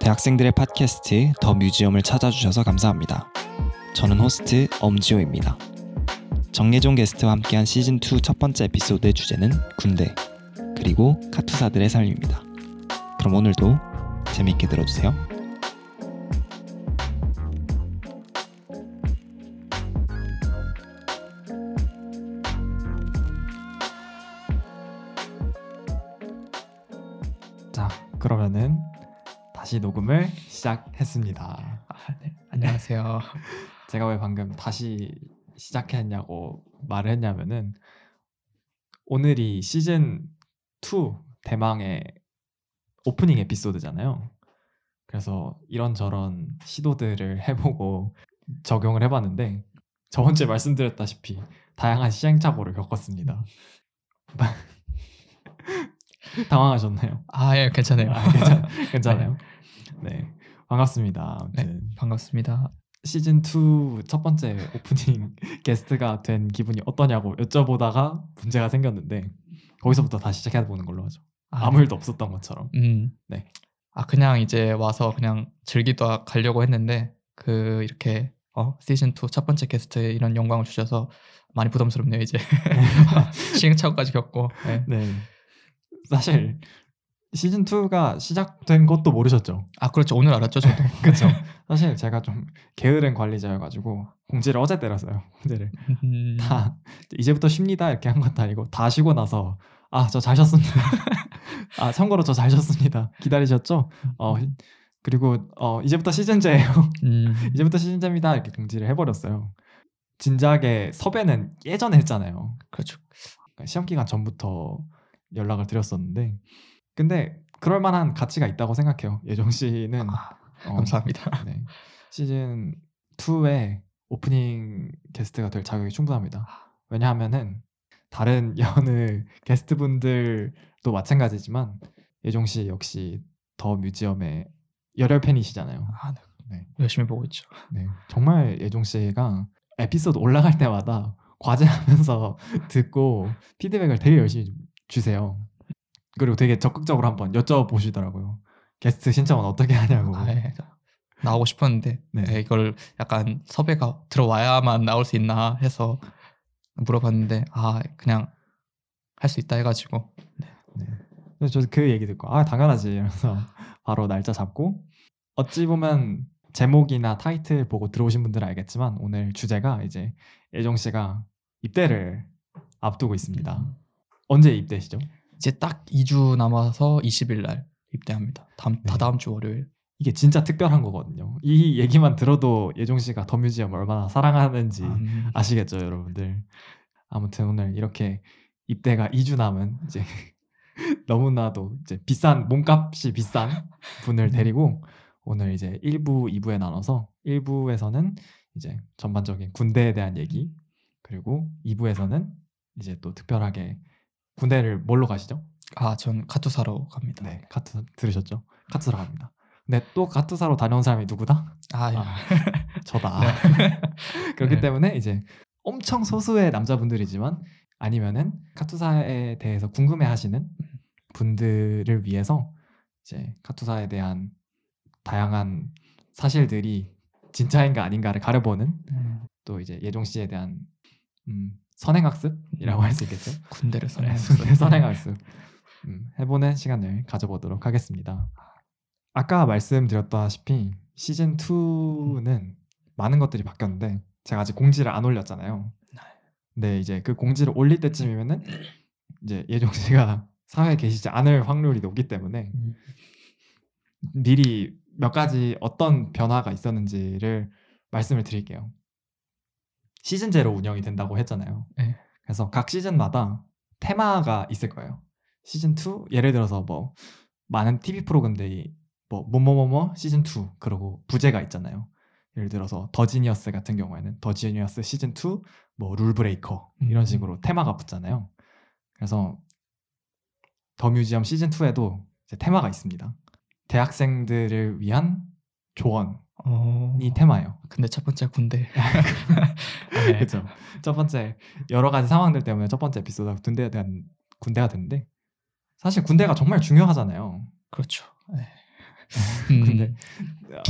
대학생들의 팟캐스트 더 뮤지엄을 찾아주셔서 감사합니다. 저는 호스트 엄지호입니다. 정예종 게스트와 함께한 시즌2 첫 번째 에피소드의 주제는 군대, 그리고 카투사들의 삶입니다. 그럼 오늘도 재밌게 들어주세요. 자, 그러면은 다시 녹음을 시작했습니다. 아, 네. 안녕하세요. 제가 왜 방금 다시 시작했냐고 말을 했냐면은 오늘이 시즌 2 대망의 오프닝 에피소드잖아요. 그래서 이런저런 시도들을 해보고 적용을 해봤는데 저번 주에 말씀드렸다시피 다양한 시행착오를 겪었습니다. 당황하셨나요? 아, 예, 괜찮아요. 아, 괜찮, 괜찮아요. 네, 반갑습니다. 네, 아무튼 반갑습니다. 시즌 2 첫 번째 오프닝 게스트가 된 기분이 어떠냐고 여쭤보다가 문제가 생겼는데 거기서부터 다시 시작해 보는 걸로 하죠. 아, 아무 일도 없었던 것처럼. 음. 네. 아, 그냥 이제 와서 그냥 즐기다 가려고 했는데 그 이렇게 어, 시즌 2 첫 번째 게스트 이런 영광을 주셔서 많이 부담스럽네요, 이제. 시행착오까지 겪고. 네. 네. 사실 시즌 2가 시작된 것도 모르셨죠. 아, 그렇죠. 오늘 알았죠, 저도. 그렇죠. 사실 제가 좀 게으른 관리자여가지고 공지를 어제 때렸어요. 공지를 음, 다 이제부터 쉽니다 이렇게 한 것도 아니고 다 쉬고 나서 아 저 잘 쉬었습니다. 아 참고로 저 잘 쉬었습니다. 기다리셨죠? 어 그리고 어 이제부터 시즌제예요. 음, 이제부터 시즌제입니다 이렇게 공지를 해버렸어요. 진작에 섭외는 예전에 했잖아요. 그렇죠. 시험 기간 전부터 연락을 드렸었는데 근데 그럴 만한 가치가 있다고 생각해요. 예정 씨는 아, 어, 감사합니다. 네. 시즌 2의 오프닝 게스트가 될 자격이 충분합니다. 왜냐하면은 다른 여느 게스트분들도 마찬가지지만 예종 씨 역시 더 뮤지엄의 열혈 팬이시잖아요. 아, 네. 네. 열심히 보고 있죠. 네. 정말 예종 씨가 에피소드 올라갈 때마다 과제하면서 듣고 피드백을 되게 열심히 주세요. 그리고 되게 적극적으로 한번 여쭤보시더라고요. 게스트 신청은 어떻게 하냐고. 아, 예. 나오고 싶었는데 네. 예, 이걸 약간 섭외가 들어와야만 나올 수 있나 해서 물어봤는데 아 그냥 할 수 있다 해가지고 네. 그래서 저그 얘기 듣고 아 당연하지 이러면서 바로 날짜 잡고 어찌 보면 제목이나 타이틀 보고 들어오신 분들은 알겠지만 오늘 주제가 이제 예정 씨가 입대를 앞두고 있습니다. 언제 입대시죠? 이제 딱 2주 남아서 20일 날 입대합니다. 다음 네. 다 다음 주 월요일. 이게 진짜 특별한 거거든요. 이 얘기만 들어도 예종 씨가 더 뮤지엄 얼마나 사랑하는지 음, 아시겠죠, 여러분들. 아무튼 오늘 이렇게 입대가 2주 남은 이제 너무나도 이제 비싼 몸값이 비싼 분을 데리고 오늘 이제 1부, 2부에 나눠서 1부에서는 이제 전반적인 군대에 대한 얘기 그리고 2부에서는 이제 또 특별하게 군대를 뭘로 가시죠? 아, 전 카투사로 갑니다. 네, 카트 들으셨죠? 카트사로 갑니다. 근데 또 카트사로 다녀온 사람이 누구다? 아, 예. 아, 저다. 네. 그렇기 네. 때문에 이제 엄청 소수의 남자분들이지만 아니면은 카투사에 대해서 궁금해하시는 분들을 위해서 이제 카투사에 대한 다양한 사실들이 진짜인가 아닌가를 가려보는 음, 또 이제 예종 씨에 대한 음, 선행학습이라고 할 수 있겠죠. 군대를 네, 선행했어요. 선행학습 음, 해보는 시간을 가져보도록 하겠습니다. 아까 말씀드렸다시피 시즌 2는 많은 것들이 바뀌었는데 제가 아직 공지를 안 올렸잖아요. 근데 이제 그 공지를 올릴 때쯤이면은 이제 예종 씨가 사회에 계시지 않을 확률이 높기 때문에 음, 미리 몇 가지 어떤 변화가 있었는지를 말씀을 드릴게요. 시즌제로 운영이 된다고 했잖아요. 네. 그래서 각 시즌마다 테마가 있을 거예요. 시즌 2 예를 들어서 뭐 많은 TV 프로그램들이 뭐 뭐뭐뭐뭐 시즌 2 그리고 부제가 있잖아요. 예를 들어서 더 지니어스 같은 경우에는 더 지니어스 시즌 2, 뭐 룰브레이커 이런 음. 식으로 테마가 붙잖아요. 그래서 더 뮤지엄 시즌 2에도 테마가 있습니다. 대학생들을 위한 조언 이 어... 테마예요. 근데 첫 번째 군대. 네. 그렇죠. 첫 번째 여러 가지 상황들 때문에 첫 번째 에피소드가 군대에 대한 군대가 됐는데 사실 군대가 정말 중요하잖아요. 그렇죠. 네. 근데 음, 어,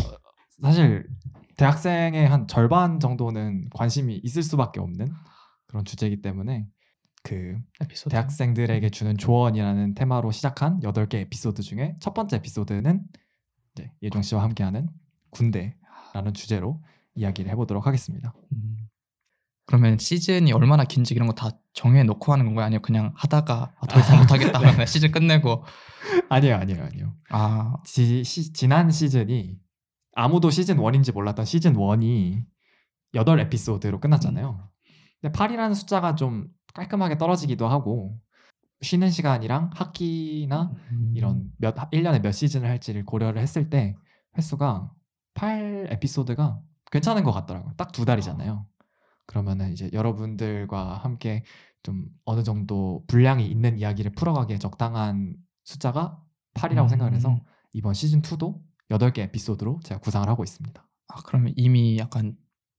사실 대학생의 한 절반 정도는 관심이 있을 수밖에 없는 그런 주제이기 때문에 그 에피소드. 대학생들에게 주는 조언이라는 테마로 시작한 8개 에피소드 중에 첫 번째 에피소드는 이제 예종 씨와 함께하는 군대라는 주제로 이야기를 해보도록 하겠습니다. 음. 그러면 시즌이 얼마나 긴지 이런 거 다 정해 놓고 하는 건가요? 아니면 그냥 하다가 아, 더 이상 못 하겠다 하면 시즌 끝내고 아니에요, 아니에요, 아니에요. 아 지, 시- 지난 시즌이 아무도 시즌 1인지 몰랐던 시즌 1이 8 에피소드로 끝났잖아요. 근데 8이라는 숫자가 좀 깔끔하게 떨어지기도 하고 쉬는 시간이랑 학기나 음, 이런 몇 1년에 몇 시즌을 할지를 고려를 했을 때 횟수가 8 에피소드가 괜찮은 것 같더라고요. 딱 두 달이잖아요. 그러면은 이제 여러분들과 함께 좀 어느 정도 분량이 있는 이야기를 풀어가기에 적당한 숫자가 8이라고 생각을 해서 음. 이번 시즌 2도 8개 에피소드로 제가 구상을 하고 있습니다. 아 그러면 이미 약간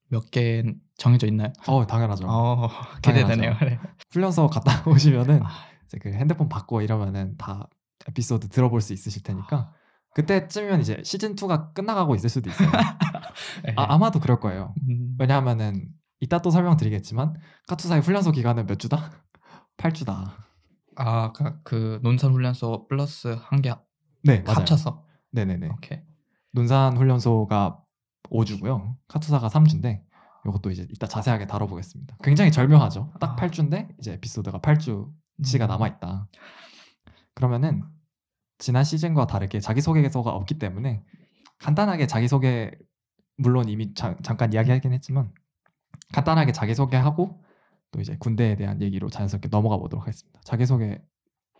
몇 개 정해져 있나요? 어, 당연하죠. 어 기대되네요. 네. 훈련소 갔다 오시면은 아, 이제 그 핸드폰 받고 이러면은 다 에피소드 들어볼 수 있으실 테니까 그때쯤이면 이제 시즌 2가 끝나가고 있을 수도 있어요. 네. 아, 아마도 그럴 거예요. 음, 왜냐하면은 이따 또 설명드리겠지만 카투사의 훈련소 기간은 몇 주다? 8주다. 아, 그, 그 논산 훈련소 플러스 한 개 네. 합쳐서. 네 네 네. 오케이. 논산 훈련소가 5주고요. 카투사가 3주인데 이것도 이제 이따 자세하게 다뤄보겠습니다. 굉장히 절묘하죠. 딱 아. 8주인데 이제 에피소드가 8주치가 음. 남아 있다. 그러면은 지난 시즌과 다르게 자기소개서가 없기 때문에 간단하게 자기소개 물론 이미 자- 잠깐 이야기하긴 했지만 간단하게 자기소개하고 또 이제 군대에 대한 얘기로 자연스럽게 넘어가 보도록 하겠습니다. 자기소개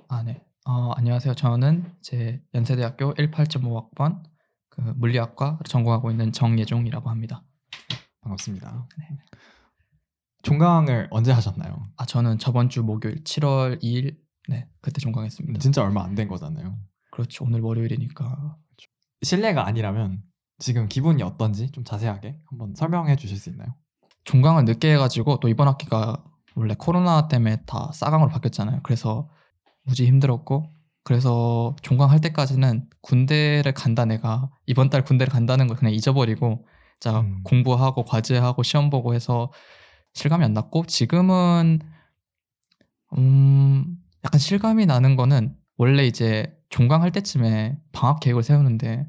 아, 네. 어, 안녕하세요. 저는 제 연세대학교 18.5학번 그 물리학과 전공하고 있는 정예종이라고 합니다. 반갑습니다. 네. 종강을 언제 하셨나요? 아, 저는 저번 주 목요일 7월 2일 네, 그때 종강했습니다. 진짜 얼마 안 된 거잖아요. 그렇죠. 오늘 월요일이니까. 실례가 아니라면 지금 기분이 어떤지 좀 자세하게 한번 설명해 주실 수 있나요? 종강을 늦게 해가지고 또 이번 학기가 원래 코로나 때문에 다 싸강으로 바뀌었잖아요. 그래서 무지 힘들었고 그래서 종강할 때까지는 군대를 간다 내가 이번 달 군대를 간다는 걸 그냥 잊어버리고 자 음. 공부하고 과제하고 시험 보고 해서 실감이 안 났고 지금은 음 약간 실감이 나는 거는 원래 이제 종강할 때쯤에 방학 계획을 세우는데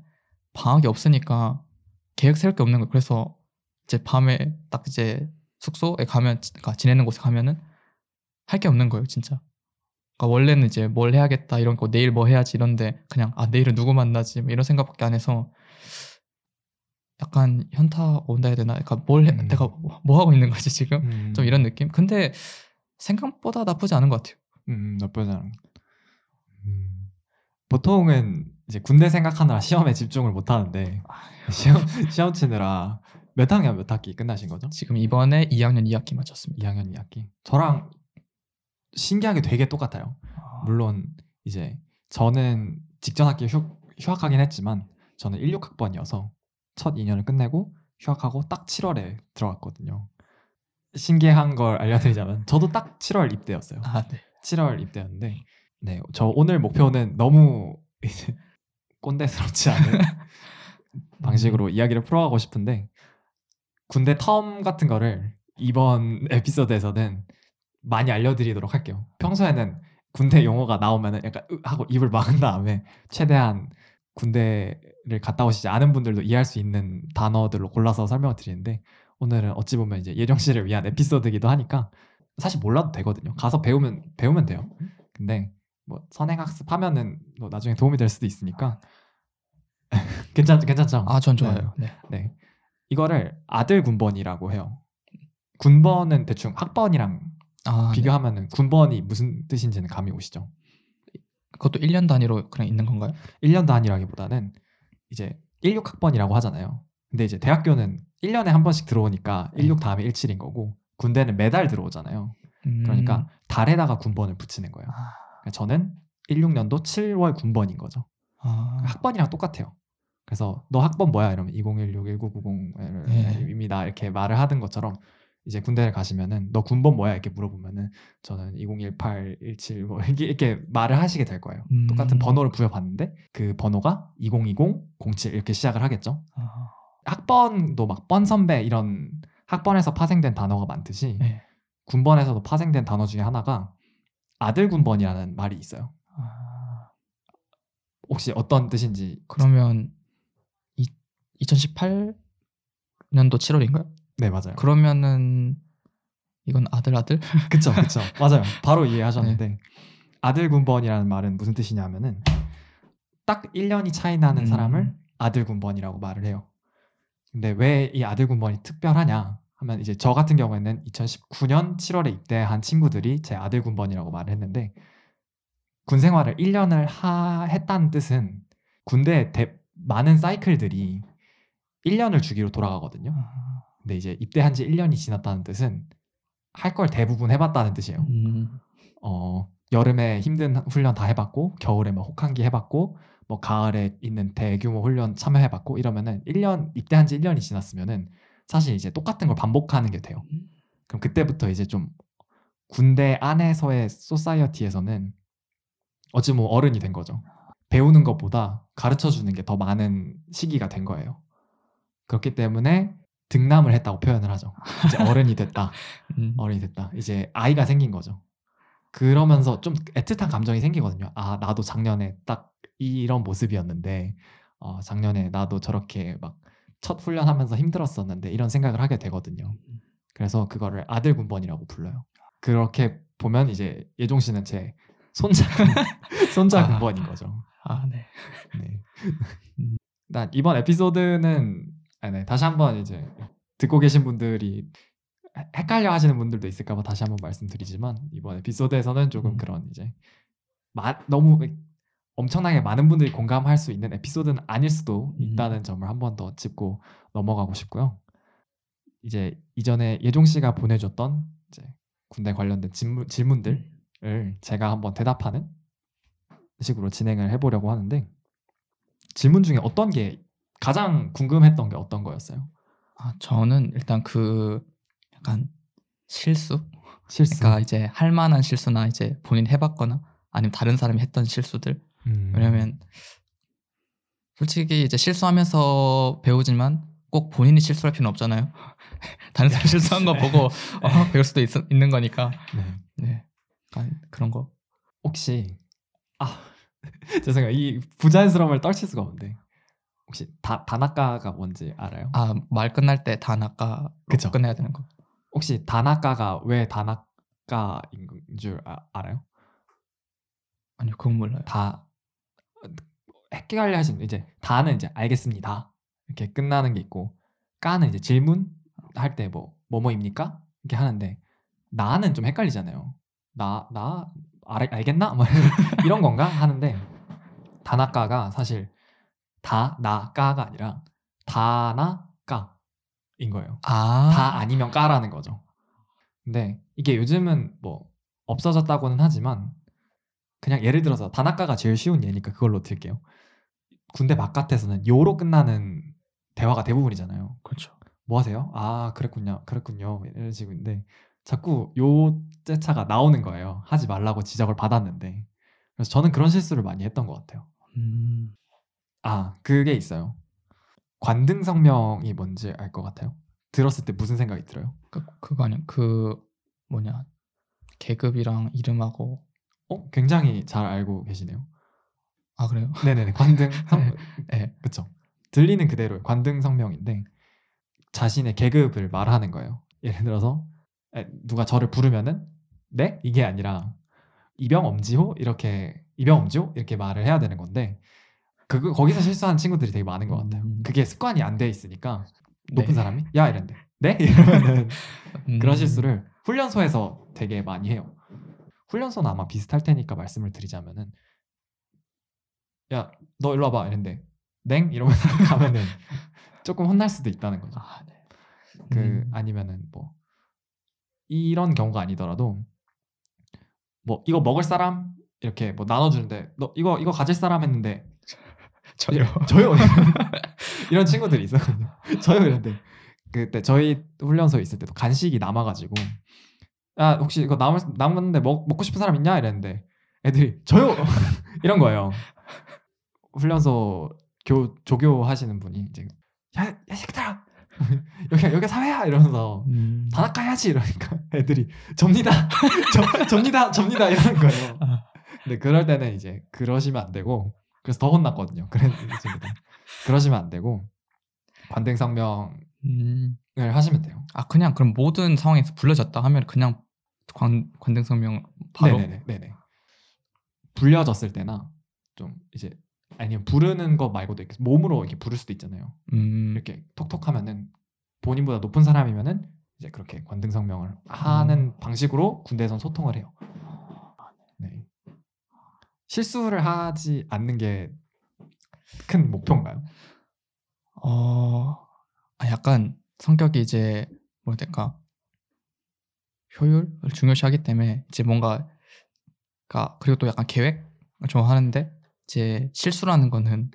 방학이 없으니까 계획 세울 게 없는 거예요. 그래서 이제 밤에 딱 이제 숙소에 가면 그러니까 지내는 곳에 가면은 할 게 없는 거예요, 진짜. 그러니까 원래는 이제 뭘 해야겠다 이런 거 내일 뭐 해야지 이런데 그냥 아 내일은 누구 만나지 뭐 이런 생각밖에 안 해서 약간 현타 온다 해야 되나? 그러니까 뭘 해, 음. 내가 뭐 하고 있는 거지 지금? 음, 좀 이런 느낌. 근데 생각보다 나쁘지 않은 것 같아요. 음, 나쁘지 않은. 음, 보통은 이제 군대 생각하느라 시험에 집중을 못 하는데 시험 시험 치느라 몇 학년 몇 학기 끝나신 거죠? 지금 이번에 2학년 2학기 마쳤습니다. 2학년 2학기. 저랑 신기하게 되게 똑같아요. 아, 물론 이제 저는 직전 학기 휴, 휴학하긴 했지만 저는 16학번이어서 첫 2년을 끝내고 휴학하고 딱 7월에 들어갔거든요. 신기한 걸 알려드리자면 저도 딱 7월 입대였어요. 아, 네. 7월 입대였는데 네, 저 오늘 목표는 너무 이제 꼰대스럽지 않은 방식으로 이야기를 풀어가고 싶은데 군대 텀 같은 거를 이번 에피소드에서는 많이 알려드리도록 할게요. 평소에는 군대 용어가 나오면은 약간 으 하고 입을 막은 다음에 최대한 군대를 갔다 오시지 않은 분들도 이해할 수 있는 단어들로 골라서 설명을 드리는데 오늘은 어찌 보면 이제 예정 씨를 위한 에피소드이기도 하니까 사실 몰라도 되거든요. 가서 배우면 배우면 돼요. 근데 뭐 선행학습 하면은 뭐 나중에 도움이 될 수도 있으니까 괜찮 괜찮죠? 아, 전 좋아요. 네. 네. 이거를 아들 군번이라고 해요. 군번은 대충 학번이랑 아, 네. 비교하면은 군번이 무슨 뜻인지는 감이 오시죠? 그것도 1년 단위로 그냥 있는 건가요? 1년 단위라기보다는 이제 16학번이라고 하잖아요. 근데 이제 대학교는 1년에 한 번씩 들어오니까 네. 16 다음에 17인 거고 군대는 매달 들어오잖아요. 음. 그러니까 달에다가 군번을 붙이는 거예요. 아, 그러니까 저는 16년도 7월 군번인 거죠. 아, 학번이랑 똑같아요. 그래서 너 학번 뭐야? 이러면 2016 네. 1990입니다. 이렇게 말을 하던 것처럼 이제 군대를 가시면은 너 군번 뭐야? 이렇게 물어보면은 저는 2018, 17 뭐 이렇게, 이렇게 말을 하시게 될 거예요. 음. 똑같은 번호를 부여받는데 그 번호가 2020, 07 이렇게 시작을 하겠죠. 아, 학번도 막 번 선배 이런 학번에서 파생된 단어가 많듯이 네. 군번에서도 파생된 단어 중에 하나가 아들 군번이라는 말이 있어요. 아, 혹시 어떤 뜻인지 그러면 이, 2018년도 7월인가요? 네 맞아요. 그러면은 이건 아들 아들? 그쵸 그쵸 맞아요. 바로 이해하셨는데 네. 아들 군번이라는 말은 무슨 뜻이냐면은 딱 1년이 차이 나는 음. 사람을 아들 군번이라고 말을 해요. 근데 왜 이 아들 군번이 특별하냐 하면 이제 저 같은 경우에는 2019년 7월에 입대한 친구들이 제 아들 군번이라고 말을 했는데 군 생활을 1년을 하, 했다는 뜻은 군대 대, 많은 사이클들이 1년을 주기로 돌아가거든요. 아, 근데 이제 입대한 지 1년이 지났다는 뜻은 할 걸 대부분 해봤다는 뜻이에요. 음, 어, 여름에 힘든 훈련 다 해봤고 겨울에 뭐 혹한기 해봤고 뭐 가을에 있는 대규모 훈련 참여해봤고 이러면은 1년 입대한 지 1년이 지났으면은 사실 이제 똑같은 걸 반복하는 게 돼요. 그럼 그때부터 이제 좀 군대 안에서의 소사이어티에서는 어찌 뭐 어른이 된 거죠. 배우는 것보다 가르쳐 주는 게 더 많은 시기가 된 거예요. 그렇기 때문에 등남을 했다고 표현을 하죠. 이제 어른이 됐다. 음. 어른이 됐다. 이제 아이가 생긴 거죠. 그러면서 좀 애틋한 감정이 생기거든요. 아, 나도 작년에 딱 이런 모습이었는데, 어, 작년에 나도 저렇게 막 첫 훈련하면서 힘들었었는데 이런 생각을 하게 되거든요. 그래서 그거를 아들 군번이라고 불러요. 그렇게 보면 이제 예종 씨는 제 손자 손자 아. 군번인 거죠. 아, 네. 네. 음. 일단 이번 에피소드는 아, 네, 다시 한번 이제 듣고 계신 분들이 헷- 헷갈려 하시는 분들도 있을까봐 다시 한번 말씀드리지만 이번 에피소드에서는 조금 음. 그런 이제 마, 너무 엄청나게 많은 분들이 공감할 수 있는 에피소드는 아닐 수도 음. 있다는 점을 한 번 더 짚고 넘어가고 싶고요. 이제 이전에 예종 씨가 보내줬던 이제 군대 관련된 질문, 질문들을 제가 한번 대답하는 식으로 진행을 해보려고 하는데 질문 중에 어떤 게 가장 궁금했던 게 어떤 거였어요? 아, 저는 일단 그 약간 실수? 실수. 그러니까 이제 할 만한 실수나 이제 본인 해봤거나 아니면 다른 사람이 했던 실수들. 음. 왜냐면 솔직히 이제 실수하면서 배우지만 꼭 본인이 실수할 필요는 없잖아요. 다른 사람 실수한 거 보고 어, 배울 수도 있, 있는 거니까. 네. 네. 그런 거. 혹시 아 죄송해요 이 부자연스러움을 떨칠 수가 없는데 혹시 다 다나카가 뭔지 알아요? 아, 말 끝날 때 다나까 그쵸. 끝내야 되는 거. 혹시 다나카가 왜 다나카인 줄 아- 알아요? 아니요, 그건 몰라요. 다 헷갈려 하시면 이제 다는 이제 알겠습니다. 이렇게 끝나는 게 있고 까는 이제 질문 할 때 뭐 뭐뭐입니까? 이렇게 하는데 나는 좀 헷갈리잖아요. 나 나 알 겠나? 뭐 이런 건가? 하는데 다나까가 사실 다 나까가 아니라 다나까인 거예요. 아, 다 아니면 까라는 거죠. 근데 이게 요즘은 뭐 없어졌다고는 하지만 그냥 예를 들어서 다나카가 제일 쉬운 예니까 그걸로 들게요. 군대 바깥에서는 요로 끝나는 대화가 대부분이잖아요. 그렇죠. 뭐 하세요? 아 그랬군요, 그랬군요 이런 식인데 자꾸 요제차가 나오는 거예요. 하지 말라고 지적을 받았는데 그래서 저는 그런 실수를 많이 했던 것 같아요. 음, 아 그게 있어요. 관등 성명이 뭔지 알 것 같아요. 들었을 때 무슨 생각이 들어요? 그, 그거 아니야. 그 뭐냐 계급이랑 이름하고 어 굉장히 잘 알고 계시네요. 아 그래요? 네네네 관등 성 네. 그쵸 들리는 그대로 관등 성명인데 자신의 계급을 말하는 거예요. 예를 들어서 에, 누가 저를 부르면은 네 이게 아니라 이병엄지호 이렇게 이병엄지호 이렇게 말을 해야 되는 건데 그거 거기서 실수하는 친구들이 되게 많은 것 같아요. 음. 그게 습관이 안 돼 있으니까 높은 네. 사람이 야 이랬는데 네 이러면은 그런 음, 실수를 훈련소에서 되게 많이 해요. 훈련소는 아마 비슷할 테니까 말씀을 드리자면은 야 너 일로 와봐 이랬는데 냉 이러면서 가면은 조금 혼날 수도 있다는 거죠. 아, 네. 그 음. 아니면은 뭐 이런 경우가 아니더라도 뭐 이거 먹을 사람 이렇게 뭐 나눠주는데 너 이거 이거 가질 사람 했는데 저요. 저요 이런 친구들이 있었거든요. 저요 이랬는데 그때 저희 훈련소에 있을 때도 간식이 남아가지고 야 혹시 이거 남을 남았는데 먹 먹고 싶은 사람 있냐 이랬는데 애들이 저요 이런 거예요. 훈련소 교 조교 하시는 분이 이제 야야 새끼들아 여기 여기 사회야 이러면서 음. 다 낚아야지 이러니까 애들이 접니다 접, 접니다 접니다 이러는 거예요. 아. 근데 그럴 때는 이제 그러시면 안 되고 그래서 더 혼났거든요. 그랬습니다. 그러시면 안 되고 관등성명을 음. 하시면 돼요. 아 그냥 그럼 모든 상황에서 불려졌다 하면 그냥 관 관등 성명 바로 네네네. 네네. 불려졌을 때나 좀 이제 아니면 부르는 거 말고도 이렇게 몸으로 이렇게 부를 수도 있잖아요. 음. 이렇게 톡톡하면은 본인보다 높은 사람이면은 이제 그렇게 관등 성명을 하는 방식으로 군대에선 소통을 해요. 네. 실수를 하지 않는 게 큰 목표인가요? 어, 아, 약간 성격이 이제 될까 효율을 중요시하기 때문에 이제 뭔가 가 그리고 또 약간 계획을 좋아하는데 이제 실수라는 거는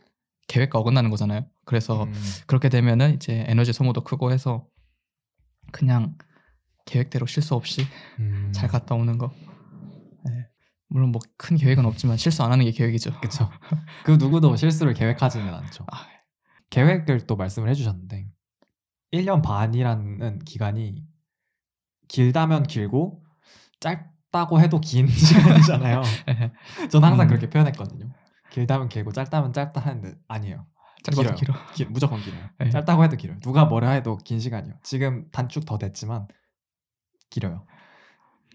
계획과 어긋나는 거잖아요. 그래서 음, 그렇게 되면은 이제 에너지 소모도 크고 해서 그냥 계획대로 실수 없이 음, 잘 갔다 오는 거. 네. 물론 뭐 큰 계획은 없지만 실수 안 하는 게 계획이죠. 그쵸. 그 누구도 실수를 계획하지는 않죠. 아, 계획을 또 말씀을 해주셨는데 1년 반이라는 기간이 길다면 길고 짧다고 해도 긴 시간이잖아요. 저는 항상 음. 그렇게 표현했거든요. 길다면 길고 짧다면 짧다 하는데 아니에요. 짧아도 길어. 길, 무조건 길어요. 네. 짧다고 해도 길어요. 누가 뭐라 해도 긴 시간이요. 지금 단축 더 됐지만 길어요.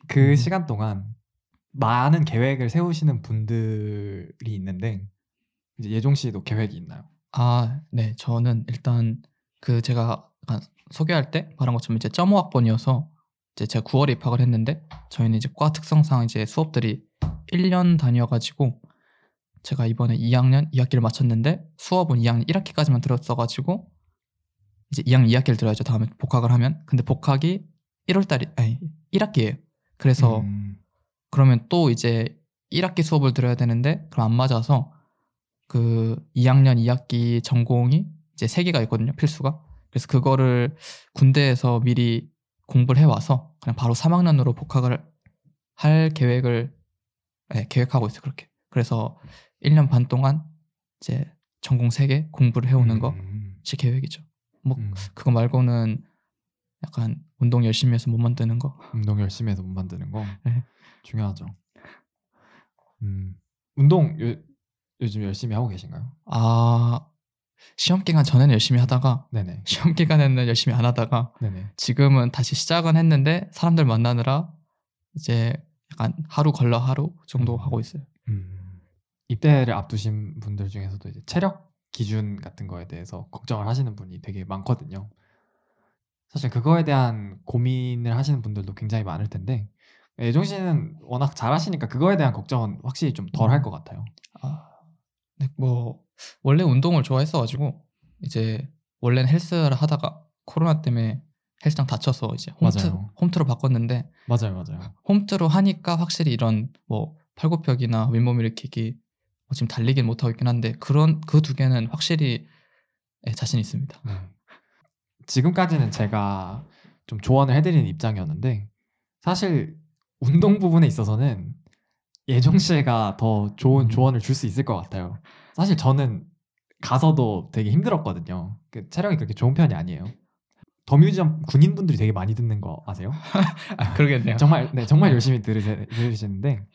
그 음. 시간 동안 많은 계획을 세우시는 분들이 있는데 이제 예종 씨도 계획이 있나요? 아, 네. 저는 일단 그 제가 소개할 때 말한 것처럼 이제 점호 학번이어서 이제 제가 9월에 입학을 했는데 저희는 이제 과 특성상 이제 수업들이 1년 단위여가지고 제가 이번에 2학년 2학기를 마쳤는데 수업은 2학년 1학기까지만 들었어가지고 이제 2학년 2학기를 들어야죠. 다음에 복학을 하면. 근데 복학이 1월달이 아니 1학기예요. 그래서 음, 그러면 또 이제 1학기 수업을 들어야 되는데 그럼 안 맞아서 그 2학년 2학기 전공이 이제 3개가 있거든요. 필수가. 그래서 그거를 군대에서 미리 공부를 해와서 그냥 바로 3학년으로 복학을 할 계획을 네, 계획하고 있어요. 그렇게. 그래서 1년 반 동안 이제 전공 3개 공부를 해오는 것이 음, 계획이죠. 뭐 음. 그거 말고는 약간 운동 열심히 해서 못 만드는 거. 운동 열심히 해서 못 만드는 거 네. 중요하죠. 음, 운동 요, 요즘 열심히 하고 계신가요? 아 시험 기간 전에는 열심히 하다가 네네. 시험 기간에는 열심히 안 하다가 네네. 지금은 다시 시작은 했는데 사람들 만나느라 이제 약간 하루 걸러 하루 정도 음. 하고 있어요. 음, 입대를 앞두신 분들 중에서도 이제 체력 기준 같은 거에 대해서 걱정을 하시는 분이 되게 많거든요. 사실 그거에 대한 고민을 하시는 분들도 굉장히 많을 텐데 예종 씨는 워낙 잘하시니까 그거에 대한 걱정은 확실히 좀 덜 할 것 같아요. 아, 네, 뭐 원래 운동을 좋아했어가지고 이제 원래는 헬스를 하다가 코로나 때문에 헬스장 다쳐서 이제 홈트 맞아요. 홈트로 바꿨는데 맞아요, 맞아요. 홈트로 하니까 확실히 이런 뭐 팔굽혀기나 윗몸 일으키기 뭐 지금 달리긴 못 하고 있긴 한데 그런 그 두 개는 확실히 예, 자신 있습니다. 네. 지금까지는 제가 좀 조언을 해드리는 입장이었는데 사실 운동 부분에 있어서는 예종 씨가 더 좋은 음. 조언을 줄 수 있을 것 같아요. 사실 저는 가서도 되게 힘들었거든요. 그 체력이 그렇게 좋은 편이 아니에요. 더 뮤지엄 군인분들이 되게 많이 듣는 거 아세요? 아, 그러겠네요. 정말 네 정말 열심히 들으시, 들으시는데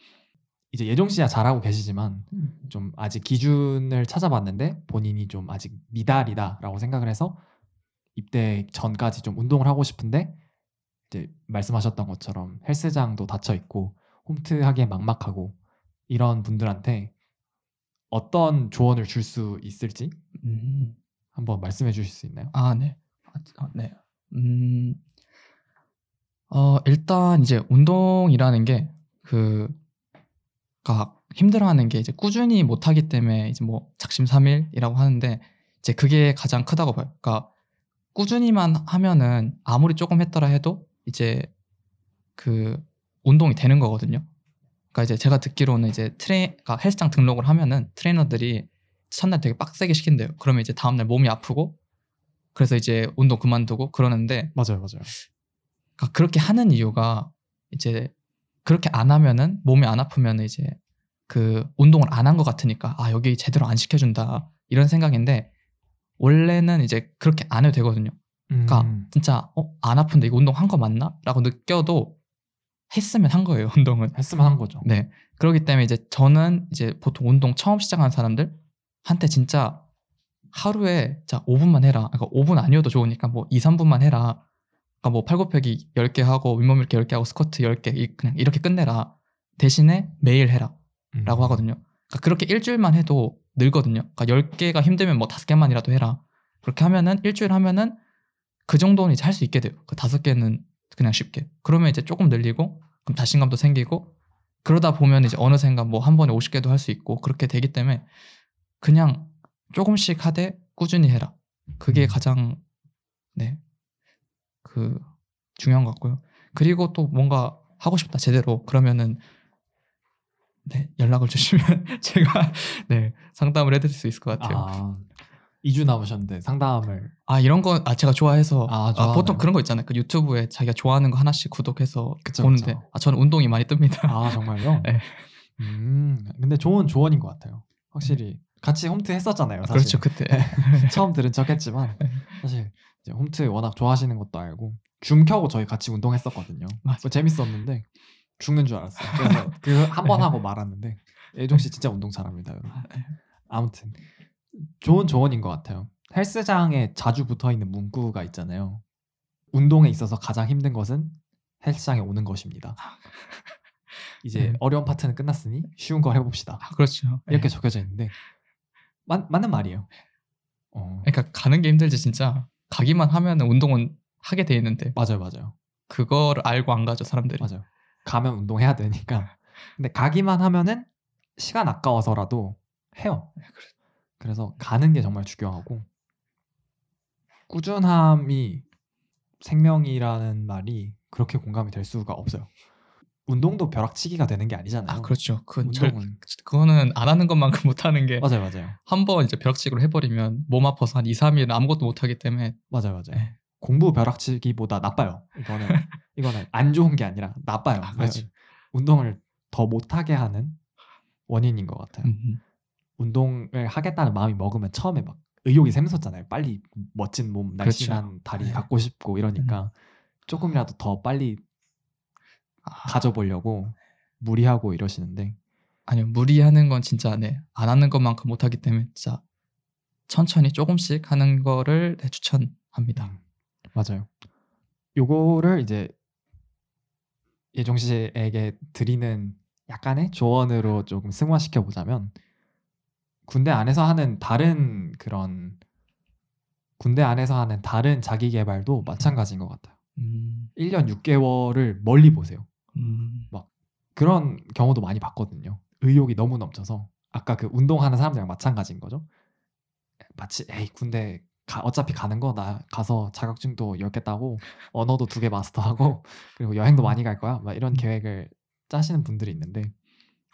이제 예종 씨야 잘하고 계시지만 좀 아직 기준을 찾아봤는데 본인이 좀 아직 미달이다라고 생각을 해서 입대 전까지 좀 운동을 하고 싶은데 이제 말씀하셨던 것처럼 헬스장도 닫혀 있고 홈트하기에 막막하고 이런 분들한테 어떤 조언을 줄 수 있을지 음, 한번 말씀해 주실 수 있나요? 아, 네. 아, 아, 네. 음, 어, 일단 이제 운동이라는 게 그, 가 힘들어하는 게 이제 꾸준히 못하기 때문에 이제 뭐 작심삼일이라고 하는데 이제 그게 가장 크다고 봐요. 그러니까 꾸준히만 하면은 아무리 조금 했더라 해도 이제 그 운동이 되는 거거든요. 그러니까 이제 제가 듣기로는 이제 트레 그러니까 헬스장 등록을 하면은 트레이너들이 첫날 되게 빡세게 시킨대요. 그러면 이제 다음날 몸이 아프고 그래서 이제 운동 그만두고 그러는데 맞아요, 맞아요. 그러니까 그렇게 하는 이유가 이제 그렇게 안 하면은 몸이 안 아프면 이제 그 운동을 안 한 것 같으니까 아 여기 제대로 안 시켜준다 이런 생각인데 원래는 이제 그렇게 안 해도 되거든요. 그러니까 음, 진짜 어, 안 아픈데 이거 운동 한 거 맞나?라고 느껴도 했으면 한 거예요 운동은. 했으면 한 거죠. 네. 그렇기 때문에 이제 저는 이제 보통 운동 처음 시작하는 사람들 한테 진짜 하루에 자 5분만 해라. 그러니까 5분 아니어도 좋으니까 뭐 2, 3분만 해라. 그러니까 뭐 팔굽혀기 10개 하고 윗몸 일으키 10개 하고 스쿼트 10개 이- 그냥 이렇게 끝내라. 대신에 매일 해라. 음. 라고 하거든요. 그러니까 그렇게 일주일만 해도 늘거든요. 그러니까 10개가 힘들면 뭐 5개만이라도 해라. 그렇게 하면은 일주일 하면은 그 정도는 이제 할 수 있게 돼요. 그 5개는 그냥 쉽게. 그러면 이제 조금 늘리고 그럼 자신감도 생기고 그러다 보면 이제 어느샌가 뭐 한 번에 50개도 할 수 있고 그렇게 되기 때문에 그냥 조금씩 하되 꾸준히 해라. 그게 음. 가장 네. 그 중요한 것 같고요. 그리고 또 뭔가 하고 싶다 제대로 그러면은 네, 연락을 주시면 제가 네, 상담을 해 드릴 수 있을 것 같아요. 아, 2주 남으셨는데 상담을 아 이런 거 아 제가 좋아해서 아, 아? 보통 그런 거 있잖아요. 그 유튜브에 자기가 좋아하는 거 하나씩 구독해서 그쵸, 보는데 그쵸. 아 저는 운동이 많이 뜹니다. 아 정말요? 네. 음, 근데 좋은 조언인 것 같아요. 확실히 같이 홈트 했었잖아요. 사실. 그렇죠 그때 처음 들은 척했지만 네. 사실 이제 홈트 워낙 좋아하시는 것도 알고 줌 켜고 저희 같이 운동했었거든요. 맞아. 뭐 재밌었는데 죽는 줄 알았어요. 그래서 그 한 번 하고 말았는데 예종 씨 진짜 운동 잘합니다, 여러분. 네. 아무튼 좋은 조언인 것 같아요. 헬스장에 자주 붙어 있는 문구가 있잖아요. 운동에 있어서 가장 힘든 것은 헬스장에 오는 것입니다. 이제 네. 어려운 파트는 끝났으니 쉬운 걸 해봅시다. 아, 그렇죠. 이렇게 네. 적혀져 있는데 맞, 맞는 말이에요. 어, 그러니까 가는 게 힘들지 진짜 가기만 하면 운동은 하게 돼 있는데 맞아요, 맞아요, 그거를 알고 안 가죠 사람들이. 맞아요. 가면 운동해야 되니까. 근데 가기만 하면은 시간 아까워서라도 해요. 그 래서 가는 게 정말 중요하고 꾸준함이 생명이라는 말이 그렇게 공감이 될 수가 없어요. 운동도 벼락치기가 되는 게 아니잖아요. 아 그렇죠. 그건 절, 운동은 그거는 안 하는 것만큼 못 하는 게 맞아요, 맞아요, 한 번 이제 벼락치기로 해버리면 몸 아파서 한 2, 3일은 아무것도 못 하기 때문에 맞아요, 맞아요. 네. 공부 벼락치기보다 나빠요. 이거는 이거는 안 좋은 게 아니라 나빠요. 아, 그렇죠. 운동을 더 못하게 하는 원인인 것 같아요. 음, 운동을 하겠다는 마음이 먹으면 처음에 막 의욕이 샘솟잖아요. 빨리 멋진 몸, 날씬한 다리 네. 갖고 싶고 이러니까 조금이라도 더 빨리 아, 가져보려고 무리하고 이러시는데 아니요 무리하는 건 진짜 네, 안 하는 것만큼 못 하기 때문에 진짜 천천히 조금씩 하는 거를 네, 추천합니다. 음, 맞아요. 요거를 이제 예종 씨에게 드리는 약간의 조언으로 조금 승화시켜 보자면 군대 안에서 하는 다른 그런 군대 안에서 하는 다른 자기 개발도 마찬가지인 것 같아요. 음, 1년 6개월을 멀리 보세요. 음, 그런 경우도 많이 봤거든요. 의욕이 너무 넘쳐서 아까 그 운동하는 사람들이랑 마찬가지인 거죠. 마치 에이 군대 가- 어차피 가는 거 나 가서 자격증도 10개 따고 언어도 두 개 마스터하고 그리고 여행도 많이 갈 거야. 막 이런 음. 계획을 짜시는 분들이 있는데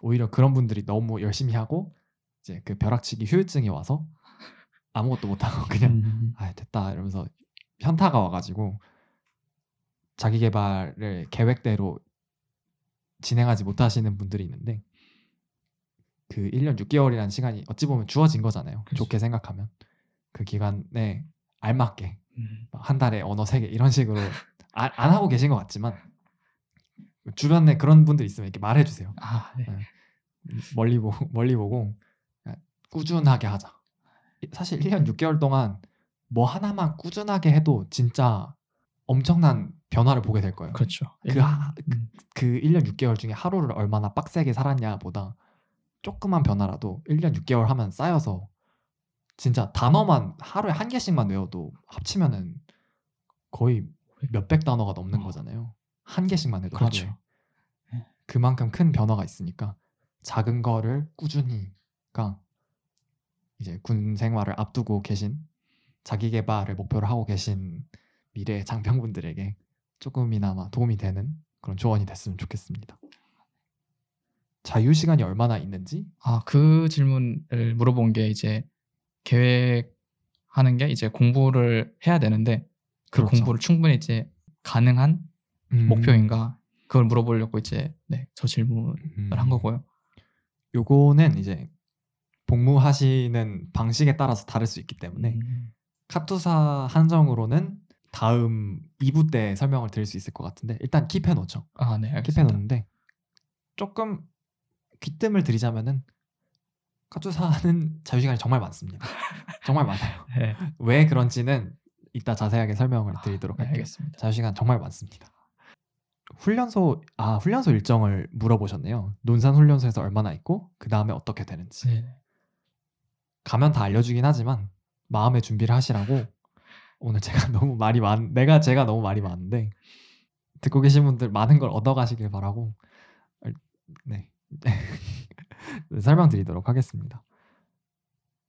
오히려 그런 분들이 너무 열심히 하고 이제 그 벼락치기 후유증이 와서 아무것도 못 하고 그냥 음, 아 됐다 이러면서 현타가 와가지고 자기 개발을 계획대로 진행하지 못하시는 분들이 있는데 그 1년 6개월이라는 시간이 어찌 보면 주어진 거잖아요. 그치. 좋게 생각하면 그 기간에 알맞게 음, 막한 달에 언어 3개 이런 식으로 아- 안 하고 계신 것 같지만 주변에 그런 분들 있으면 이렇게 말해주세요. 아, 네. 멀리 보고 멀리 보고 꾸준하게 하자. 사실 1년 6개월 동안 뭐 하나만 꾸준하게 해도 진짜 엄청난 변화를 보게 될 거예요. 그렇죠. 그 하- 음, 그 1년 6개월 중에 하루를 얼마나 빡세게 살았냐보다 조그만 변화라도 1년 6개월 하면 쌓여서 진짜 단어만 하루에 한 개씩만 외워도 합치면은 거의 몇백 단어가 넘는 어. 거잖아요. 한 개씩만 해도 그렇죠. 하루에. 그만큼 큰 변화가 있으니까 작은 거를 꾸준히가 이제 군 생활을 앞두고 계신 자기 개발을 목표로 하고 계신 미래 장병분들에게 조금이나마 도움이 되는 그런 조언이 됐으면 좋겠습니다. 자유 시간이 얼마나 있는지 아, 그 질문을 물어본 게 이제 계획하는 게 이제 공부를 해야 되는데 그 그렇죠. 공부를 충분히 이제 가능한 음, 목표인가 그걸 물어보려고 이제 네, 저 질문을 음, 한 거고요. 요거는 이제 복무하시는 방식에 따라서 다를 수 있기 때문에 음, 카투사 한정으로는 다음 2부 때 설명을 드릴 수 있을 것 같은데 일단 킵해 놓죠. 아, 네, 킵해. 놓는데 조금 귀뜸을 드리자면은 카투사는 자유 시간이 정말 많습니다. 정말 많아요. 네, 왜 그런지는 이따 자세하게 설명을 드리도록 네, 할게요. 알겠습니다. 자유 시간 정말 많습니다. 훈련소 아 훈련소 일정을 물어보셨네요. 논산 훈련소에서 얼마나 있고 그 다음에 어떻게 되는지 네. 가면 다 알려주긴 하지만 마음의 준비를 하시라고 오늘 제가 너무 말이 많 내가 제가 너무 말이 많은데 듣고 계신 분들 많은 걸 얻어가시길 바라고 네 설명드리도록 하겠습니다.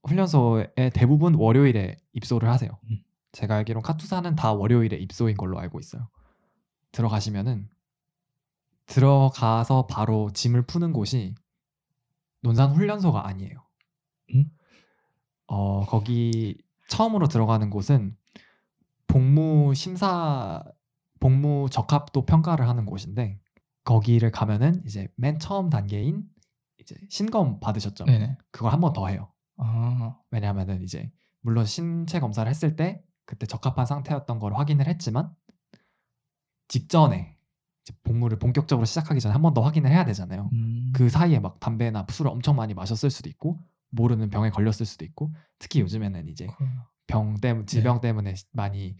훈련소에 대부분 월요일에 입소를 하세요. 음. 제가 알기론 카투사는 다 월요일에 입소인 걸로 알고 있어요. 들어가시면은 들어가서 바로 짐을 푸는 곳이 논산 훈련소가 아니에요. 음? 어 거기 처음으로 들어가는 곳은 복무 심사 복무 적합도 평가를 하는 곳인데 거기를 가면은 이제 맨 처음 단계인 이제 신검 받으셨죠. 네네. 그걸 한 번 더 해요. 아, 왜냐하면은 이제 물론 신체 검사를 했을 때 그때 적합한 상태였던 걸 확인을 했지만 직전에 이제 복무를 본격적으로 시작하기 전에 한 번 더 확인을 해야 되잖아요. 음, 그 사이에 막 담배나 술을 엄청 많이 마셨을 수도 있고 모르는 병에 걸렸을 수도 있고 특히 요즘에는 이제. 병 때문에 질병 때문에 많이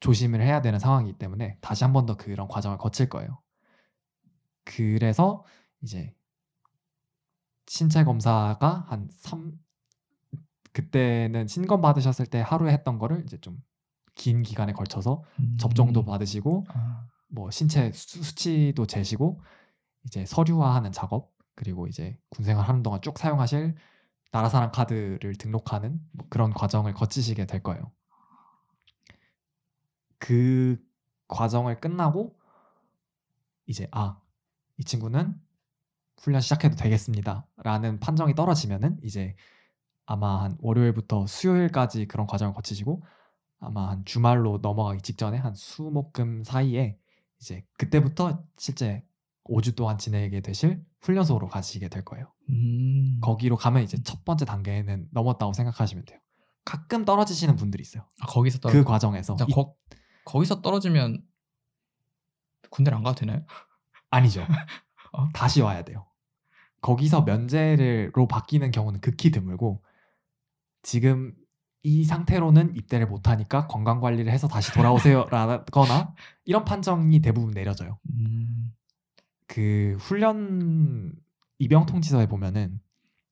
조심을 해야 되는 상황이기 때문에 다시 한 번 더 그런 과정을 거칠 거예요. 그래서 이제 신체 검사가 한 3, 그때는 신검 받으셨을 때 하루에 했던 거를 이제 좀 긴 기간에 걸쳐서 음, 접종도 받으시고 아, 뭐 신체 수, 수치도 재시고 이제 서류화하는 작업 그리고 이제 군생활 하는 동안 쭉 사용하실 나라 사랑 카드를 등록하는 뭐 그런 과정을 거치시게 될 거예요. 그 과정을 끝나고 이제 아 이 친구는 훈련 시작해도 되겠습니다라는 판정이 떨어지면은 이제 아마 한 월요일부터 수요일까지 그런 과정을 거치시고 아마 한 주말로 넘어가기 직전에 한 수목금 사이에 이제 그때부터 실제 5주 동안 지내게 되실 훈련소로 가시게 될 거예요. 음, 거기로 가면 이제 첫 번째 단계는 넘었다고 생각하시면 돼요. 가끔 떨어지시는 분들이 있어요. 아, 거기서 떨어. 그 과정에서 자, 이- 거, 거기서 떨어지면 군대를 안 가도 되나요? 아니죠. 어? 다시 와야 돼요. 거기서 면제로 바뀌는 경우는 극히 드물고 지금 이 상태로는 입대를 못하니까 건강 관리를 해서 다시 돌아오세요라거나 이런 판정이 대부분 내려져요. 음, 그 훈련 입영 통지서에 보면은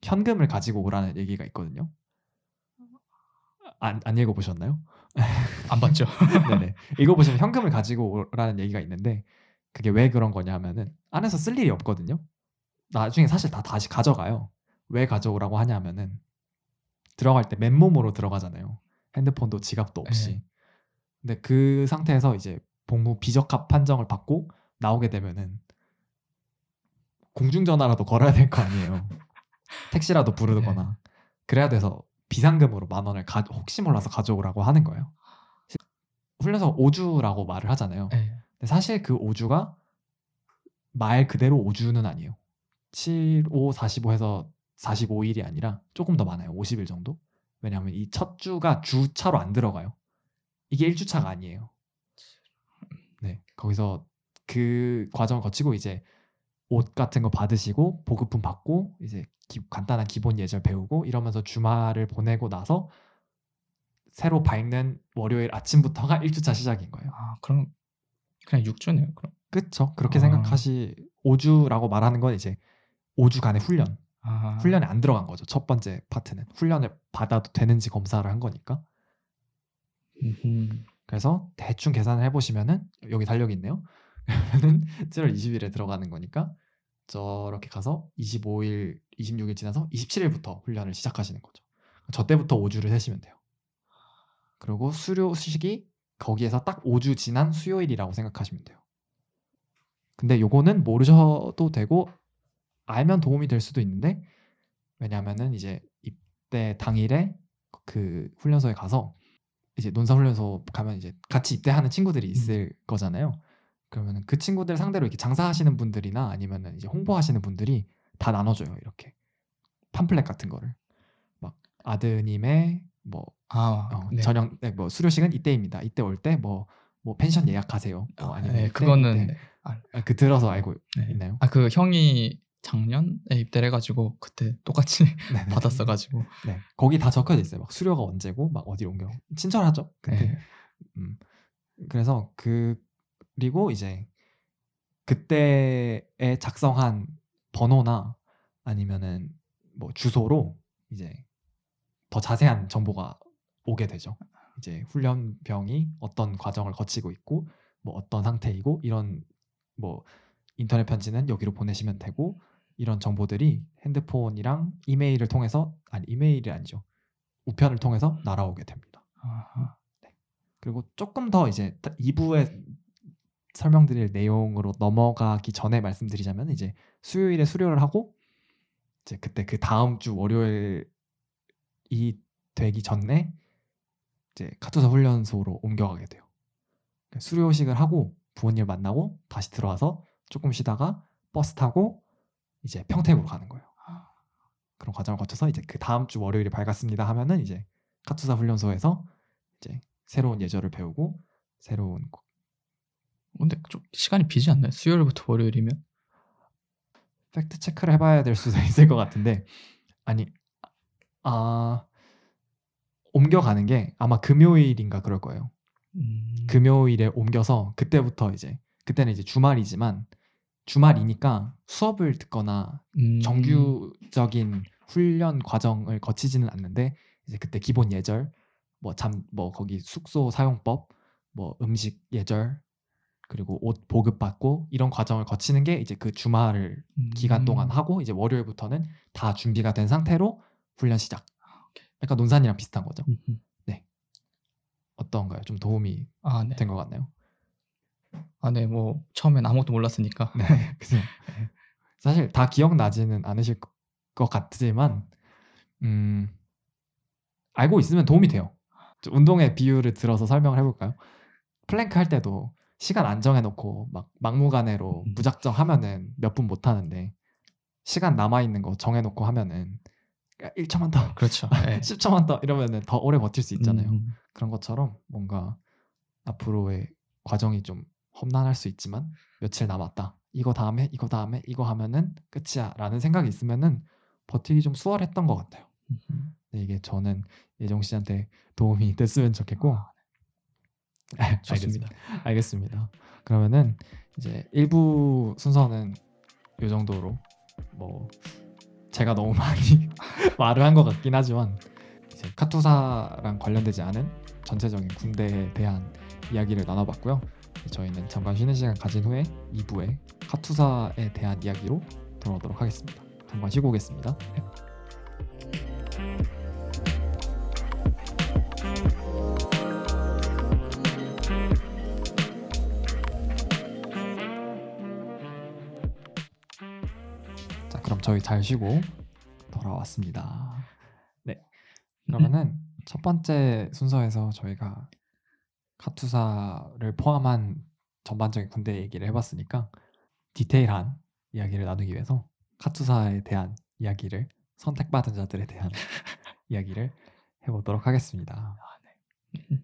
현금을 가지고 오라는 얘기가 있거든요. 안, 안 읽어보셨나요? 안 받죠. 네네. 읽어보시면 현금을 가지고 오라는 얘기가 있는데 그게 왜 그런 거냐면은 안에서 쓸 일이 없거든요. 나중에 사실 다 다시 가져가요. 왜 가져오라고 하냐면은 들어갈 때 맨몸으로 들어가잖아요. 핸드폰도 지갑도 없이. 네. 근데 그 상태에서 이제 복무 비적합 판정을 받고 나오게 되면은 공중전화라도 걸어야 될 거 아니에요. 택시라도 부르거나 그래야 돼서 비상금으로 만 원을 가, 혹시 몰라서 가져오라고 하는 거예요. 훈련소 5주라고 말을 하잖아요. 네. 근데 사실 그 5주가 말 그대로 5주는 아니에요. 7, 5, 45해서 45일이 아니라 조금 더 많아요. 50일 정도. 왜냐하면 이 첫 주가 주차로 안 들어가요. 이게 1주차가 아니에요. 네. 거기서 그 과정을 거치고 이제 옷 같은 거 받으시고 보급품 받고 이제 기- 간단한 기본 예절 배우고 이러면서 주말을 보내고 나서 새로 밝는 월요일 아침부터가 1주차 시작인 거예요. 아, 그럼 그냥 6주네요. 그럼. 그쵸. 그렇게 아. 생각하시 5주라고 말하는 건 이제 5주간의 훈련. 아, 훈련에 안 들어간 거죠. 첫 번째 파트는. 훈련을 받아도 되는지 검사를 한 거니까. 음, 그래서 대충 계산을 해보시면은 여기 달력이 있네요. 그러면은 7월 20일에 들어가는 거니까 저렇게 가서 25일 26일 지나서 27일부터 훈련을 시작하시는 거죠. 저 때부터 5주를 세시면 돼요. 그리고 수료식이 거기에서 딱 5주 지난 수요일이라고 생각하시면 돼요. 근데 요거는 모르셔도 되고 알면 도움이 될 수도 있는데 왜냐하면은 이제 입대 당일에 그 훈련소에 가서 이제 논사 훈련소 가면 이제 같이 입대하는 친구들이 있을 거잖아요. 그러면 그 친구들 상대로 이렇게 장사하시는 분들이나 아니면은 이제 홍보하시는 분들이 다 나눠줘요 이렇게 팜플렛 같은 거를 막 아드님의 뭐 아, 어, 네. 저녁 네, 뭐 수료식은 이때입니다. 이때 올 때 뭐 뭐 펜션 예약하세요. 뭐 아, 아니면 네, 그거는. 네. 아, 아, 그 들어서 알고 네. 있나요? 아, 그 형이 작년에 입대를 해가지고 그때 똑같이 네네. 받았어가지고. 네, 거기 다 적혀져 있어요. 막 수료가 언제고 막 어디로 옮겨. 친절하죠. 그때. 네. 음. 그래서 그 그리고 이제 그때에 작성한 번호나 아니면은 뭐 주소로 이제 더 자세한 정보가 오게 되죠. 이제 훈련병이 어떤 과정을 거치고 있고 뭐 어떤 상태이고 이런 뭐 인터넷 편지는 여기로 보내시면 되고 이런 정보들이 핸드폰이랑 이메일을 통해서 아니 이메일이 아니죠. 우편을 통해서 날아오게 됩니다. 아하. 그리고 조금 더 이제 2부에 설명드릴 내용으로 넘어가기 전에 말씀드리자면 이제 수요일에 수료를 하고 이제 그때 그 다음 주 월요일이 되기 전에 이제 카투사 훈련소로 옮겨가게 돼요. 그러니까 수료식을 하고 부모님을 만나고 다시 들어와서 조금 쉬다가 버스 타고 이제 평택으로 가는 거예요. 그런 과정을 거쳐서 이제 그 다음 주 월요일이 밝았습니다 하면은 이제 카투사 훈련소에서 이제 새로운 예절을 배우고 새로운 근데 좀 시간이 비지 않나요? 수요일부터 월요일이면? 팩트 체크를 해봐야 될 수도 있을 것 같은데 아니 아 옮겨가는 게 아마 금요일인가 그럴 거예요. 음. 금요일에 옮겨서 그때부터 이제 그때는 이제 주말이지만 주말이니까 수업을 듣거나 음. 정규적인 훈련 과정을 거치지는 않는데 이제 그때 기본 예절 뭐잠뭐 거기 숙소 사용법 뭐 음식 예절 그리고 옷 보급 받고 이런 과정을 거치는 게 이제 그 주말을 기간 동안 음. 하고 이제 월요일부터는 다 준비가 된 상태로 훈련 시작. 약간 논산이랑 비슷한 거죠. 음흠. 어떤가요? 좀 도움이 아, 네. 된것 같나요? 아, 네. 뭐 처음엔 아무것도 몰랐으니까. 네, 그죠. 사실 다 기억나지는 않으실 거- 것 같지만, 음, 알고 있으면 도움이 돼요. 좀 운동의 비율을 들어서 설명을 해 볼까요? 플랭크 할 때도 시간 안 정해놓고 막 막무가내로 음. 무작정 하면은 몇 분 못 하는데 시간 남아 있는 거 정해놓고 하면은 1초만 더, 그렇죠. 네. 10초만 더 이러면은 더 오래 버틸 수 있잖아요. 음. 그런 것처럼 뭔가 앞으로의 과정이 좀 험난할 수 있지만 며칠 남았다. 이거 다음에 이거 다음에 이거 하면은 끝이야라는 생각이 있으면은 버티기 좀 수월했던 것 같아요. 음. 이게 저는 예정 씨한테 도움이 됐으면 좋겠고 아, 좋습니다. 알겠습니다. 알겠습니다. 그러면은 이제 1부 순서는 이 정도로 뭐 제가 너무 많이 말을 한 것 같긴 하지만 이제 카투사랑 관련되지 않은 전체적인 군대에 대한 이야기를 나눠봤고요. 저희는 잠깐 쉬는 시간 가진 후에 2부에 카투사에 대한 이야기로 돌아오도록 하겠습니다. 잠깐 쉬고 오겠습니다. 저희 잘 쉬고 돌아왔습니다. 네. 그러면은 첫 번째 순서에서 저희가 카투사를 포함한 전반적인 군대 얘기를 해봤으니까 디테일한 이야기를 나누기 위해서 카투사에 대한 이야기를 선택받은 자들에 대한 이야기를 해보도록 하겠습니다.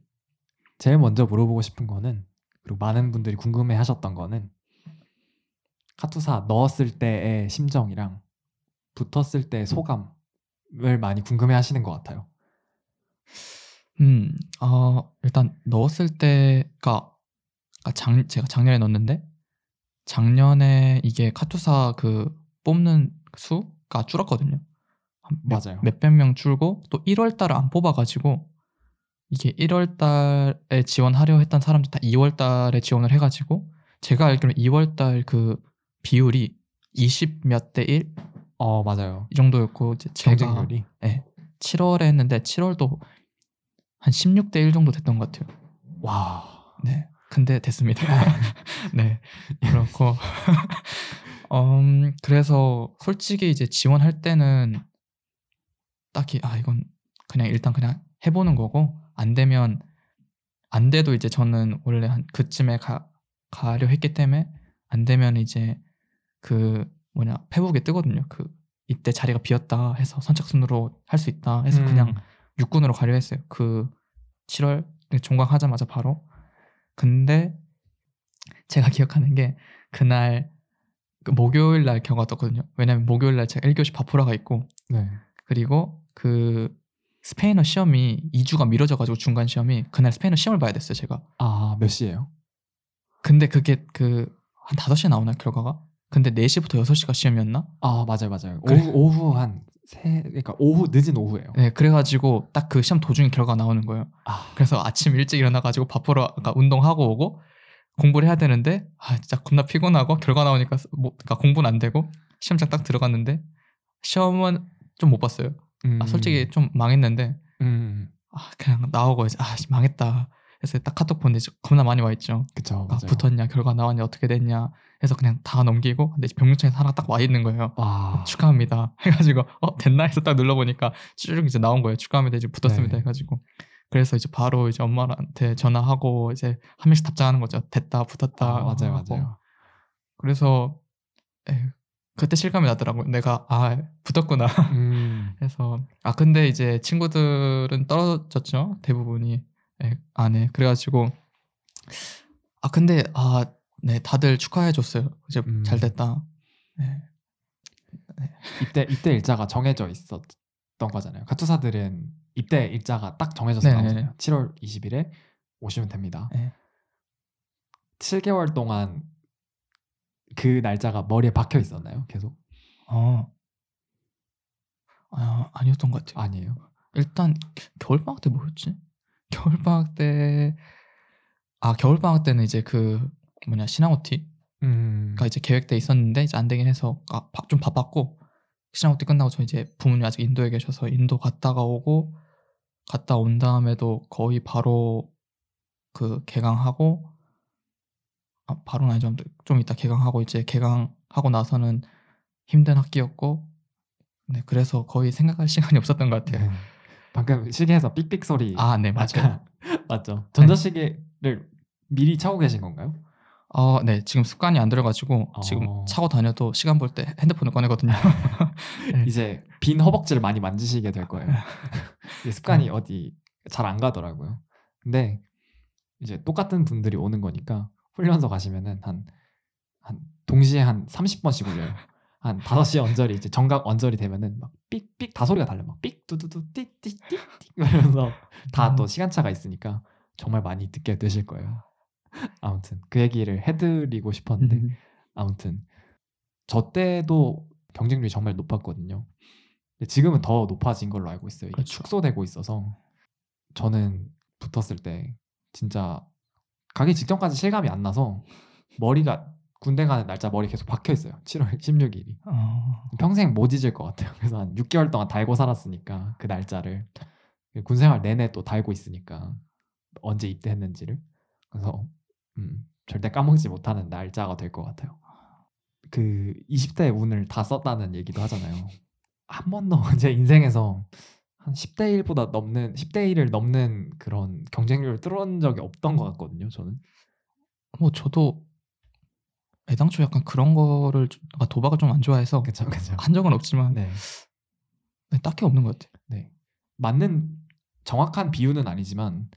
제일 먼저 물어보고 싶은 거는 그리고 많은 분들이 궁금해하셨던 거는 카투사 넣었을 때의 심정이랑 붙었을 때의 소감을 많이 궁금해하시는 것 같아요. 음, 어, 일단 넣었을 때가 아, 작, 제가 작년에 넣었는데 작년에 이게 카투사 그 뽑는 수가 줄었거든요. 한 몇- 맞아요. 몇백 명 줄고 또 1월 달에 안 뽑아가지고 이게 1월 달에 지원하려 했던 사람들 다 2월 달에 지원을 해가지고 제가 알기로는 2월 달 그 비율이 20 몇 대 1 어 맞아요. 이 정도였고 이제 경쟁률이. 네, 7월에 했는데 7월도 한 16대 1 정도 됐던 것 같아요. 와. 네. 근데 됐습니다. 네. 그렇고 음, 그래서 솔직히 이제 지원할 때는 딱히 아 이건 그냥 일단 그냥 해보는 거고 안 되면 안 돼도 이제 저는 원래 한 그쯤에 가, 가려 했기 때문에 안 되면 이제 그 뭐냐 페북에 뜨거든요. 그 이때 자리가 비었다 해서 선착순으로 할 수 있다 해서 음. 그냥 육군으로 가려 했어요. 그 7월 종강하자마자 바로. 근데 제가 기억하는 게 그날 그 목요일 날 경과 떴거든요. 왜냐면 목요일 날 제가 1교시 바포라가 있고 네. 그리고 그 스페인어 시험이 2주가 미뤄져 가지고 중간 시험이 그날 스페인어 시험을 봐야 됐어요, 제가. 아 몇 시예요? 근데 그게 그 한 5시에 나오나 결과가? 근데 4시부터 6시가 시험이었나? 아 맞아요 맞아요. 그래. 오후 오후 한 세 그러니까 오후 늦은 오후예요. 네, 그래가지고 딱 그 시험 도중에 결과가 나오는 거예요. 아 그래서 아침 일찍 일어나가지고 밥 보러 그러니까 운동하고 오고 공부를 해야 되는데 아 진짜 겁나 피곤하고 결과 나오니까 뭐, 그러니까 공부는 안 되고 시험장 딱 들어갔는데 시험은 좀 못 봤어요. 음, 아, 솔직히 좀 망했는데 음 아, 그냥 나오고 이제 아 씨, 망했다. 해서 딱 카톡 보는데 겁나 많이 와 있죠. 그쵸 아. 붙었냐 결과 나왔냐 어떻게 됐냐 해서 그냥 다 넘기고 근데 병력청에서 하나 딱 와 있는 거예요. 와 축하합니다. 해가지고 어 됐나 해서 딱 눌러보니까 쭉 이제 나온 거예요. 축하합니다. 이제 붙었습니다. 네. 해가지고 그래서 이제 바로 이제 엄마한테 전화하고 이제 한 명씩 답장하는 거죠. 됐다, 붙었다. 아, 맞아요 하고. 맞아요. 그래서 에휴, 그때 실감이 나더라고요. 내가 아 붙었구나. 음 해서 아 근데 이제 친구들은 떨어졌죠. 대부분이 예, 안에 그래가지고 아 근데 아 네 다들 축하해 줬어요. 이제 음. 잘 됐다. 네. 입대 입대 일자가 정해져 있었던 거잖아요. 카투사들은 입대 일자가 딱 정해져서 네, 나오잖아요. 7월 20일에 오시면 됩니다. 네. 7개월 동안 그 날짜가 머리에 박혀 있었나요? 계속? 어. 아, 아니었던 것 같아요. 아니에요. 일단 겨울방학 때 뭐였지? 겨울 방학 때 아, 겨울 방학 때는 이제 그 뭐냐 시나모티 음. 가 이제 계획돼 있었는데 이제 안 되긴 해서 아, 바- 좀 바빴고 시나모티 끝나고 저 이제 부모님 아직 인도에 계셔서 인도 갔다가 오고 갔다 온 다음에도 거의 바로 그 개강하고 아, 바로는 아니죠. 좀 이따 개강하고 이제 개강하고 나서는 힘든 학기였고 네 그래서 거의 생각할 시간이 없었던 것 같아요. 네. 방금 시계에서 삑삑 소리. 아, 네, 맞아요. 맞죠. 전자시계를 미리 차고 계신 건가요? 어, 네 지금 습관이 안 들어가지고 어. 지금 차고 다녀도 시간 볼 때 핸드폰을 꺼내거든요. 네. 이제 빈 허벅지를 많이 만지시게 될 거예요. 습관이 어디 잘 안 가더라고요. 근데 이제 똑같은 분들이 오는 거니까 훈련소 가시면은 한, 한 동시에 한 30번씩 울려요. 한 5시 언저리 이제 정각 언저리 되면은 막 삑삑 다 소리가 달려. 막 삑 두두두 띠띠띠띠 이러면서 다또 음. 시간차가 있으니까 정말 많이 듣게 되실 거예요. 아무튼 그 얘기를 해드리고 싶었는데 음. 아무튼 저 때도 경쟁률이 정말 높았거든요. 지금은 더 높아진 걸로 알고 있어요. 이게 그렇죠. 축소되고 있어서 저는 붙었을 때 진짜 가기 직전까지 실감이 안 나서 머리가 군대 가는 날짜 머리 계속 박혀 있어요. 7월 16일이 어, 평생 못 잊을 것 같아요. 그래서 한 6개월 동안 달고 살았으니까 그 날짜를 군 생활 내내 또 달고 있으니까 언제 입대했는지를 그래서 음, 절대 까먹지 못하는 날짜가 될 것 같아요. 그 20대 운을 다 썼다는 얘기도 하잖아요. 한 번도 제 인생에서 한 10대 1보다 넘는 10대 1을 넘는 그런 경쟁률을 뚫은 적이 없던 것 같거든요. 저는 뭐 저도 애당초 약간 그런 거를 좀- 도박을 좀 안 좋아해서 그쵸 그쵸. 한 적은 없지만 네. 네, 딱히 없는 것 같아요. 네. 맞는 정확한 비율은 아니지만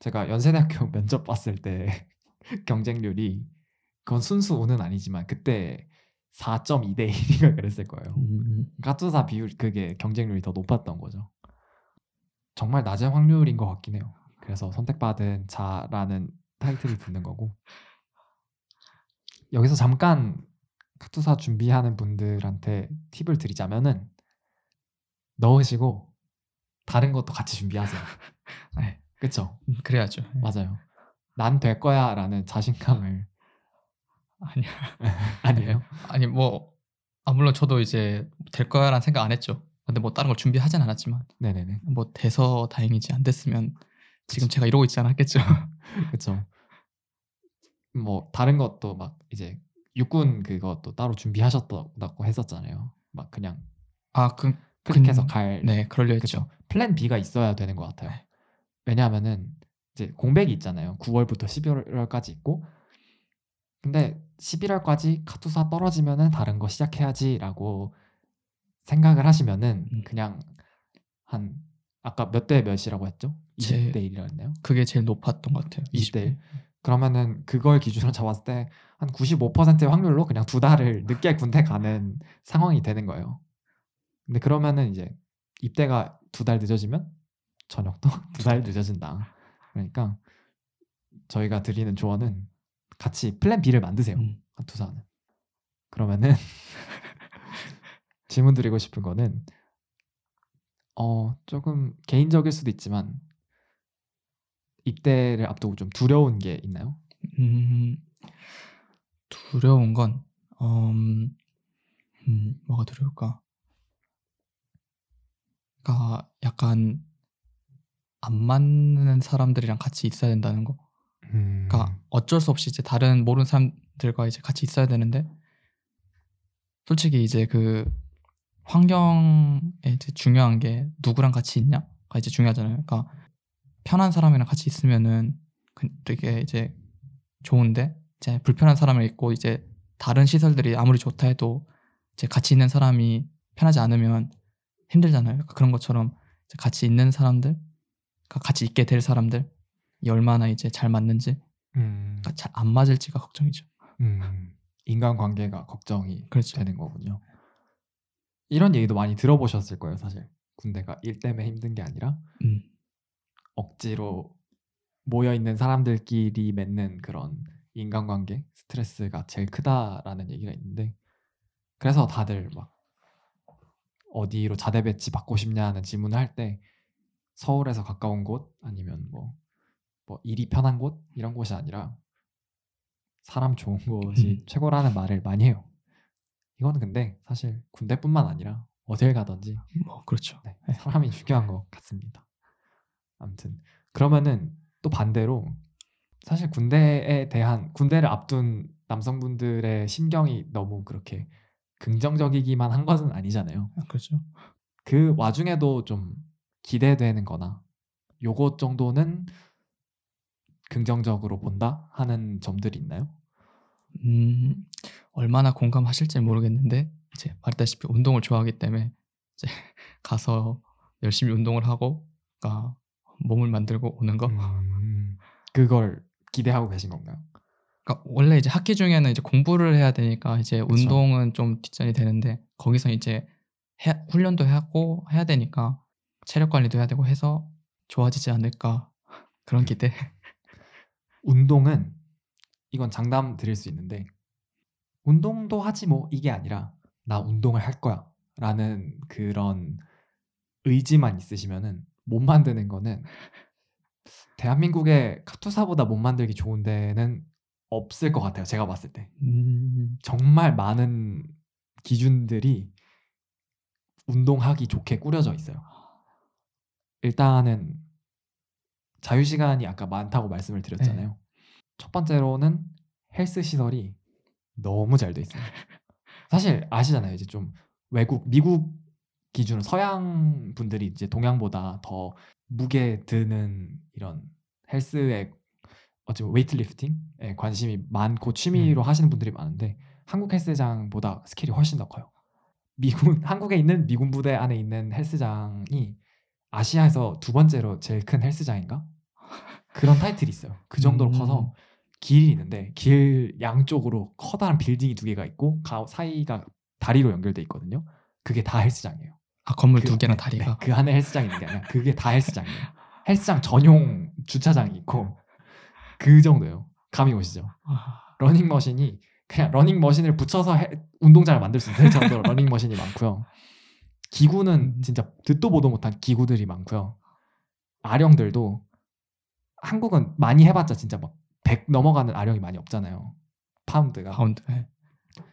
제가 연세대학교 면접 봤을 때 경쟁률이 그건 순수 운은 아니지만 그때 4.2대 1인가 그랬을 거예요. 까투사 비율 그게 경쟁률이 더 높았던 거죠. 정말 낮은 확률인 것 같긴 해요. 그래서 선택받은 자라는 타이틀이 붙는 거고 여기서 잠깐 카투사 준비하는 분들한테 팁을 드리자면은 넣으시고 다른 것도 같이 준비하세요. 네. 그쵸? 음, 그래야죠. 네. 맞아요. 난 될 거야라는 자신감을 아니 아니에요. 아니 뭐 아 물론 저도 이제 될 거야라는 생각 안 했죠. 근데 뭐 다른 걸 준비하진 않았지만 네네네. 뭐 돼서 다행이지 안 됐으면 지금 제가 이러고 있지 않았겠죠. 그렇죠. 뭐 다른 것도 막 이제 육군 그것도 따로 준비하셨다고 했었잖아요. 막 그냥 아그 클릭해서 갈 네 그럴려 했죠. 플랜 B가 있어야 되는 것 같아요. 네. 왜냐하면은 이제 공백이 있잖아요. 9월부터 11월까지 있고 근데 11월까지 카투사 떨어지면은 다른 거 시작해야지라고 생각을 하시면은 음. 그냥 한 아까 몇 대 몇이라고 했죠? 제- 20대 1이었나요? 그게 제일 높았던 것 같아요. 20대 20대. 1. 그러면은 그걸 기준으로 잡았을 때 한 95%의 확률로 그냥 두 달을 늦게 군대 가는 상황이 되는 거예요. 근데 그러면은 이제 입대가 두 달 늦어지면 저녁도 두 달 늦어진다. 그러니까 저희가 드리는 조언은 같이 플랜 B를 만드세요. 음. 투사는. 그러면은 질문 드리고 싶은 거는 어 조금 개인적일 수도 있지만 입대를 앞두고 좀 두려운 게 있나요? 음, 두려운 건 음, 음, 뭐가 두려울까? 그러니까 약간 안 맞는 사람들이랑 같이 있어야 된다는 거. 음. 그러니까 어쩔 수 없이 이제 다른 모르는 사람들과 이제 같이 있어야 되는데 솔직히 이제 그 환경에 이제 중요한 게 누구랑 같이 있냐가 이제 중요하잖아요. 그러니까 편한 사람이랑 같이 있으면은 그 되게 이제 좋은데 이제 불편한 사람을 있고 이제 다른 시설들이 아무리 좋다 해도 이제 같이 있는 사람이 편하지 않으면 힘들잖아요. 그런 것처럼 같이 있는 사람들, 그러니까 같이 있게 될 사람들 이 얼마나 이제 잘 맞는지 음, 그러니까 잘 안 맞을지가 걱정이죠. 음, 인간관계가 걱정이 그렇죠. 되는 거군요. 이런 얘기도 많이 들어보셨을 거예요, 사실. 군대가 일 때문에 힘든 게 아니라 음, 억지로 모여 있는 사람들끼리 맺는 그런 인간관계 스트레스가 제일 크다라는 얘기가 있는데 그래서 다들 막 어디로 자대 배치 받고 싶냐는 질문을 할 때 서울에서 가까운 곳 아니면 뭐, 뭐 일이 편한 곳 이런 곳이 아니라 사람 좋은 곳이 음. 최고라는 말을 많이 해요. 이거는 근데 사실 군대뿐만 아니라 어딜 가든지 뭐 그렇죠. 네, 사람이 중요한 것 같습니다. 아무튼 그러면은 또 반대로 사실 군대에 대한 군대를 앞둔 남성분들의 심경이 너무 그렇게 긍정적이기만 한 것은 아니잖아요. 아, 그렇죠. 그 와중에도 좀 기대되는 거나 요것 정도는 긍정적으로 본다 하는 점들이 있나요? 음, 얼마나 공감하실지 모르겠는데 이제 말했다시피 운동을 좋아하기 때문에 이제 가서 열심히 운동을 하고 그러니까 몸을 만들고 오는 거. 음, 그걸 기대하고 계신 건가요? 그러니까 원래 이제 학기 중에는 이제 공부를 해야 되니까 이제 그쵸. 운동은 좀 뒷전이 되는데 거기서 이제 해- 훈련도 하고 해야 되니까 체력 관리도 해야 되고 해서 좋아지지 않을까 그런 기대. 운동은 이건 장담 드릴 수 있는데 운동도 하지 뭐 이게 아니라 나 운동을 할 거야 라는 그런 의지만 있으시면은 못 만드는 거는 대한민국의 카투사보다 못 만들기 좋은 데는 없을 것 같아요 제가 봤을 때 음, 정말 많은 기준들이 운동하기 좋게 꾸려져 있어요. 일단은 자유 시간이 아까 많다고 말씀을 드렸잖아요. 첫 번째로는 헬스 시설이 너무 잘 돼 있어요. 사실 아시잖아요. 이제 좀 외국 미국 기준으로 서양 분들이 이제 동양보다 더 무게 드는 이런 헬스에 어찌 보면 웨이트리프팅에 관심이 많고 취미로 하시는 분들이 많은데 한국 헬스장보다 스케일이 훨씬 더 커요. 미군 한국에 있는 미군 부대 안에 있는 헬스장이 아시아에서 두 번째로 제일 큰 헬스장인가? 그런 타이틀이 있어요. 그 정도로 음. 커서 길이 있는데 길 양쪽으로 커다란 빌딩이 두 개가 있고 가, 사이가 다리로 연결돼 있거든요. 그게 다 헬스장이에요. 아 건물 그- 두 개나 네, 다리가. 네, 그 안에 헬스장 있는 게 아니라 그게 다 헬스장이에요. 헬스장 전용 주차장이 있고 그 정도예요. 감이 오시죠? 아, 러닝머신이 그냥 러닝머신을 붙여서 해- 운동장을 만들 수 있을 정도로 러닝머신이 많고요. 기구는 음. 진짜 듣도 보도 못한 기구들이 많고요. 아령들도 한국은 많이 해봤자 진짜 막 100 넘어가는 아령이 많이 없잖아요. 파운드가 파운드. 네.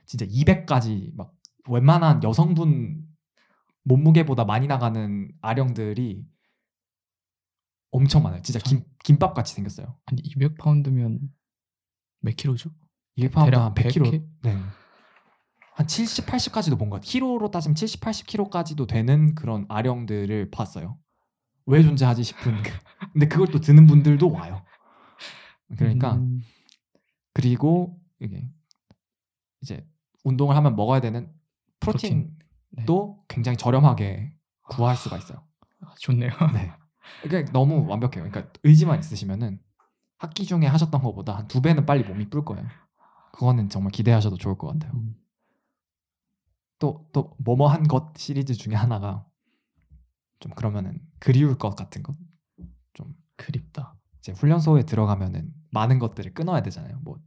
진짜 200까지 막 웬만한 여성분 몸무게보다 많이 나가는 아령들이 엄청 많아요. 진짜 김, 김밥 같이 생겼어요. 아니 200파운드면 몇 킬로죠? 200파운드 대략 한 100kg. 100 네. 한 70, 80까지도 본것 같아요. 키로로 따지면 70, 80kg까지도 되는 그런 아령들을 봤어요. 왜 존재하지 싶은. 그- 근데 그걸 또 드는 분들도 와요. 그러니까 음, 그리고 이게 이제 운동을 하면 먹어야 되는 프로틴. 프로틴도 굉장히 저렴하게 구할 수가 있어요. 아, 좋네요. 네. 그러니까 너무 완벽해요. 그러니까 의지만 있으시면은 학기 중에 하셨던 것보다 한 두 배는 빨리 몸이 불 거예요. 그거는 정말 기대하셔도 좋을 것 같아요. 음, 또또 뭐뭐 한 것 시리즈 중에 하나가 좀 그러면은 그리울 것 같은 것. 좀 그립다. 이제 훈련소에 들어가면은 많은 것들을 끊어야 되잖아요. 뭐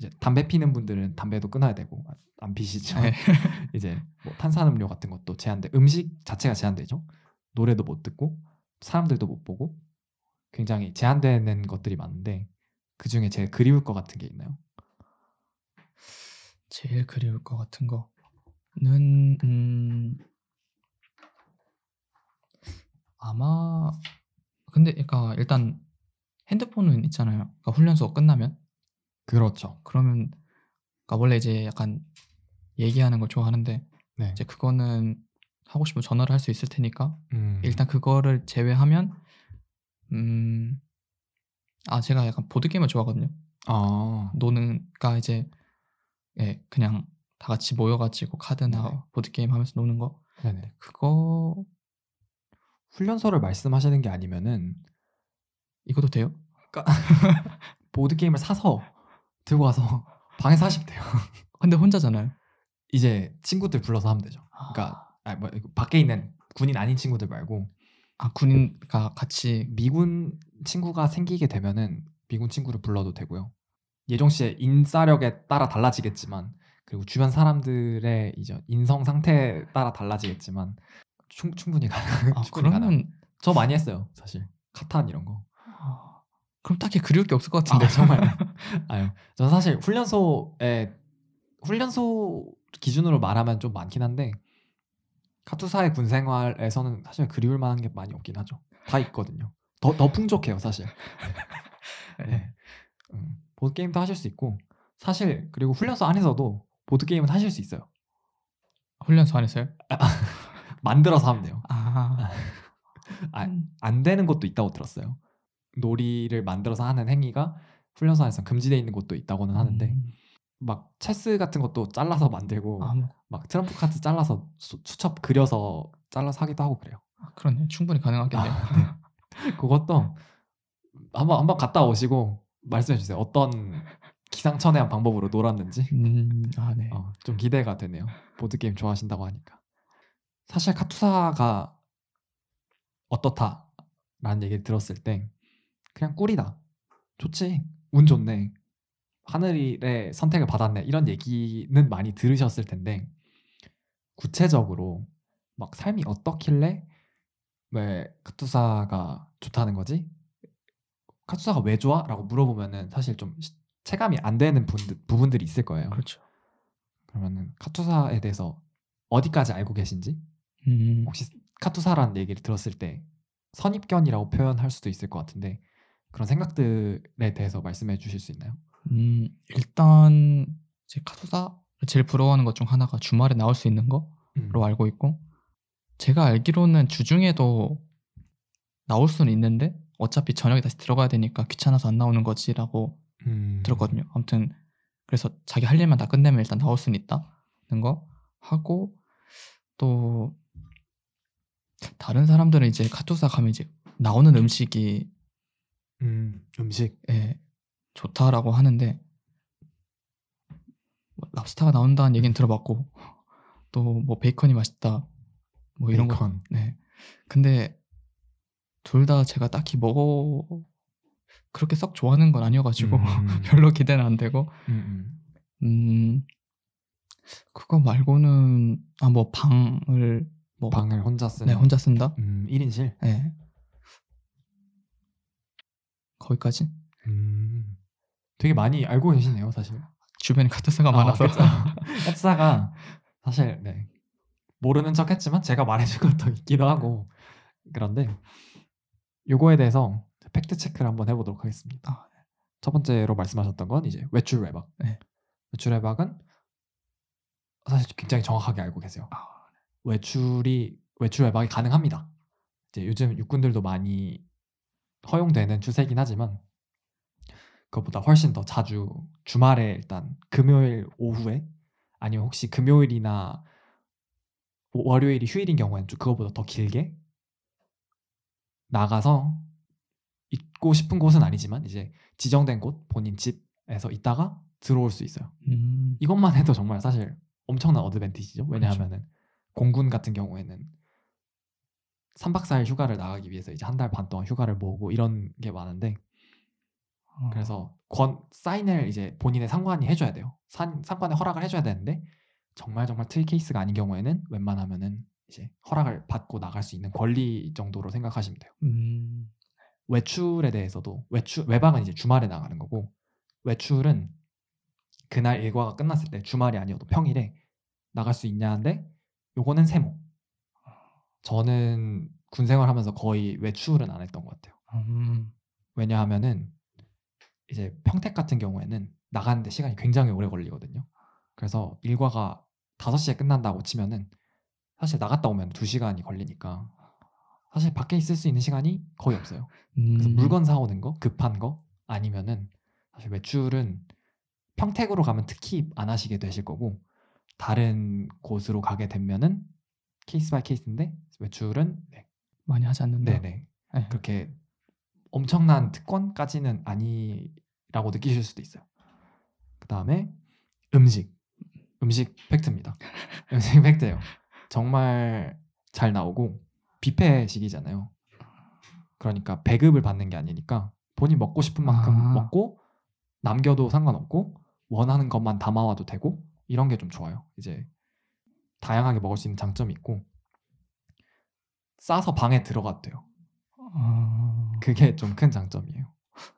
이제 담배 피는 분들은 담배도 끊어야 되고 아, 안 피시지만 네. 이제 뭐 탄산음료 같은 것도 제한돼 음식 자체가 제한되죠. 노래도 못 듣고 사람들도 못 보고 굉장히 제한되는 것들이 많은데 그 중에 제일 그리울 것 같은 게 있나요? 제일 그리울 것 같은 거는 음, 아마 근데 그러니까 일단 핸드폰은 있잖아요. 그러니까 훈련소 끝나면 그렇죠. 그러면 그러니까 원래 이제 약간 얘기하는 걸 좋아하는데 네. 이제 그거는 하고 싶으면 전화를 할 수 있을 테니까 음, 일단 그거를 제외하면 음. 아 제가 약간 보드 게임을 좋아하거든요. 아 노는 가 이제 예 그냥 다 같이 모여가지고 카드나 네네. 보드 게임 하면서 노는 거 네네. 그거 훈련소를 말씀하시는 게 아니면은 이것도 돼요? 보드 게임을 사서 들고 와서 방에서 하시면 돼요. 근데 혼자잖아요. 이제 친구들 불러서 하면 되죠. 그러니까 아, 뭐, 밖에 있는 군인 아닌 친구들 말고 아 군인과 같이 미군 친구가 생기게 되면은 미군 친구를 불러도 되고요. 예종 씨의 인싸력에 따라 달라지겠지만 그리고 주변 사람들의 이제 인성 상태에 따라 달라지겠지만 충, 충분히 가능. 아 충분히. 그러면 저 많이 했어요, 사실. 카탄 이런 거. 아, 그럼 딱히 그리울 게 없을 것 아, 같은데 정말. 아유, 저는 사실 훈련소에 훈련소 기준으로 말하면 좀 많긴 한데 카투사의 군 생활에서는 사실 그리울 만한 게 많이 없긴 하죠. 다 있거든요. 더 더 풍족해요, 사실. 네. 음, 보드 게임도 하실 수 있고 사실 그리고 훈련소 안에서도 보드 게임은 하실 수 있어요. 훈련소 안에서요? 만들어서 하면 돼요. 아, 아, 음. 안 되는 것도 있다고 들었어요. 놀이를 만들어서 하는 행위가 훈련소 안에서 금지되어 있는 곳도 있다고는 하는데 음. 막 체스 같은 것도 잘라서 만들고 아, 뭐, 막 트럼프 카드 잘라서 수, 수첩 그려서 잘라서 하기도 하고 그래요. 아, 그러네 충분히 가능하겠네요. 아, 그것도 한번 한번 갔다 오시고 말씀해 주세요. 어떤 기상천외한 방법으로 놀았는지 음, 아 네. 어, 좀 기대가 되네요. 보드 게임 좋아하신다고 하니까 사실 카투사가 어떻다라는 얘기를 들었을 때 그냥 꿀이다, 좋지, 운 좋네, 하늘의 선택을 받았네 이런 얘기는 많이 들으셨을 텐데 구체적으로 막 삶이 어떻길래 왜 카투사가 좋다는 거지? 카투사가 왜 좋아? 라고 물어보면은 사실 좀 시- 체감이 안 되는 분들, 부분들이 있을 거예요. 그렇죠. 그러면은 카투사에 대해서 어디까지 알고 계신지 음, 혹시 카투사라는 얘기를 들었을 때 선입견이라고 표현할 수도 있을 것 같은데 그런 생각들에 대해서 말씀해 주실 수 있나요? 음, 일단 제 카투사 제일 부러워하는 것 중 하나가 주말에 나올 수 있는 거로 음. 알고 있고 제가 알기로는 주중에도 나올 수는 있는데 어차피 저녁에 다시 들어가야 되니까 귀찮아서 안 나오는 거지라고 음. 들었거든요. 아무튼 그래서 자기 할 일만 다 끝내면 일단 나올 수는 있다는 거 하고 또 다른 사람들은 이제 카투사 가면 이제 나오는 음식이 음, 음식 예, 좋다라고 하는데 뭐 랍스타가 나온다는 얘기는 들어봤고 또 뭐 베이컨이 맛있다 뭐 이런 거 베이컨. 네. 근데 둘 다 제가 딱히 먹어 그렇게 썩 좋아하는 건 아니어가지고 음. 별로 기대는 안 되고. 음, 음. 음. 그거 말고는 아 뭐 방을 뭐 방을 혼자 쓰는? 네 혼자 쓴다? 음, 1인실? 네 거기까지 음. 되게 많이 알고 계시네요 사실 주변에 카트사가 아, 많아서 그쵸. 카투사가 사실 네. 모르는 척했지만 제가 말해준 것도 있기도 하고 그런데 요거에 대해서 팩트 체크를 한번 해보도록 하겠습니다. 아, 첫 번째로 말씀하셨던 건 이제 외출 외박. 네. 외출 외박은 사실 굉장히 정확하게 알고 계세요. 아, 외출이 외출 외박이 가능합니다. 이제 요즘 육군들도 많이 허용되는 추세이긴 하지만 그것보다 훨씬 더 자주 주말에 일단 금요일 오후에 아니면 혹시 금요일이나 월요일이 휴일인 경우에는 좀 그거보다 더 길게 나가서 있고 싶은 곳은 아니지만 이제 지정된 곳 본인 집에서 있다가 들어올 수 있어요. 음, 이것만 해도 정말 사실 엄청난 어드밴티지죠. 그렇죠. 왜냐하면은 공군 같은 경우에는 3박 4일 휴가를 나가기 위해서 이제 한 달 반 동안 휴가를 모으고 이런 게 많은데 어, 그래서 권 사인을 이제 본인의 상관이 해줘야 돼요. 산, 상관의 허락을 해줘야 되는데 정말 정말 특이 케이스가 아닌 경우에는 웬만하면은 이제 허락을 받고 나갈 수 있는 권리 정도로 생각하시면 돼요. 음, 외출에 대해서도 외출 외박은 이제 주말에 나가는 거고 외출은 그날 일과가 끝났을 때 주말이 아니어도 평일에 나갈 수 있냐인데 요거는 세모. 저는 군 생활하면서 거의 외출은 안 했던 것 같아요. 음, 왜냐하면은 이제 평택 같은 경우에는 나가는데 시간이 굉장히 오래 걸리거든요. 그래서 일과가 5시에 끝난다고 치면은 사실 나갔다 오면 2시간이 걸리니까 사실 밖에 있을 수 있는 시간이 거의 없어요. 그래서 음, 물건 사오는 거, 급한 거 아니면은 사실 외출은 평택으로 가면 특히 안 하시게 되실 거고 다른 곳으로 가게 되면은 case by case인데 외출은 네, 많이 하지 않는다. 네네 네. 그렇게 엄청난 특권까지는 아니라고 느끼실 수도 있어요. 그 다음에 음식 음식 팩트입니다. 음식 팩트예요. 정말 잘 나오고 뷔페식이잖아요. 그러니까 배급을 받는 게 아니니까 본인 먹고 싶은 만큼 아. 먹고 남겨도 상관없고 원하는 것만 담아와도 되고 이런 게 좀 좋아요. 이제 다양하게 먹을 수 있는 장점이 있고 싸서 방에 돼요. 아, 그게 좀 큰 장점이에요.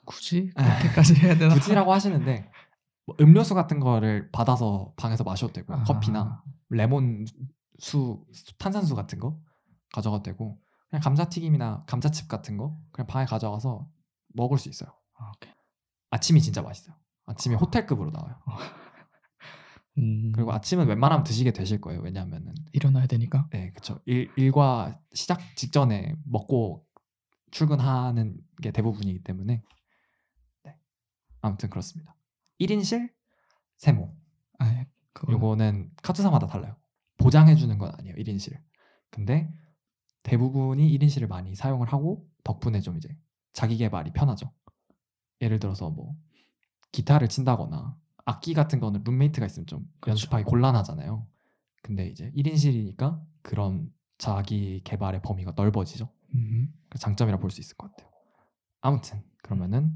굳이 그렇게까지 해야 되나? 굳이라고 하시는데 뭐 음료수 같은 거를 받아서 방에서 마셔도 되고 아. 커피나 레몬 수 탄산수 같은 거 가져가도 되고 그냥 감자튀김이나 감자칩 같은 거 그냥 방에 가져가서 먹을 수 있어요. 아. 아침이 진짜 맛있어요. 아침이 아. 호텔급으로 나와요. 음, 그리고 아침은 웬만하면 드시게 되실 거예요. 왜냐하면은 일어나야 되니까. 네, 그쵸. 일, 일과 시작 직전에 먹고 출근하는 게 대부분이기 때문에 네. 아무튼 그렇습니다. 1인실 세모. 아, 그거 요거는 카투사마다 달라요. 보장해 주는 건 아니에요. 1인실. 근데 대부분이 1인실을 많이 사용을 하고 덕분에 좀 이제 자기 개발이 편하죠. 예를 들어서 뭐 기타를 친다거나 악기 같은 거는 룸메이트가 있으면 좀 그렇죠. 연습하기 곤란하잖아요. 근데 이제 1인실이니까 그런 자기 개발의 범위가 넓어지죠. 음, 그 장점이라 볼 수 있을 것 같아요. 아무튼 그러면은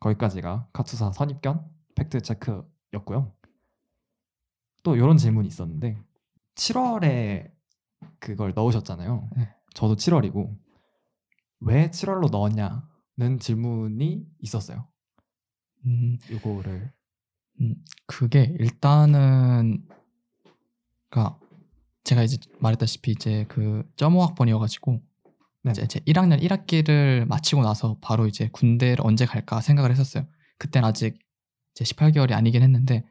거기까지가 카투사 선입견 팩트 체크였고요. 또 이런 질문이 있었는데 7월에 그걸 넣으셨잖아요. 네. 저도 7월이고 왜 7월로 넣었냐는 질문이 있었어요. 음, 이거를 그게 일단은 그러니까 제가 이제 말했다시피 이제 그 점호 학번이어가지고 네. 이제 제 1학년 1학기를 마치고 나서 바로 이제 군대를 언제 갈까 생각을 했었어요. 그때는 아직 이제 18개월이 아니긴 했는데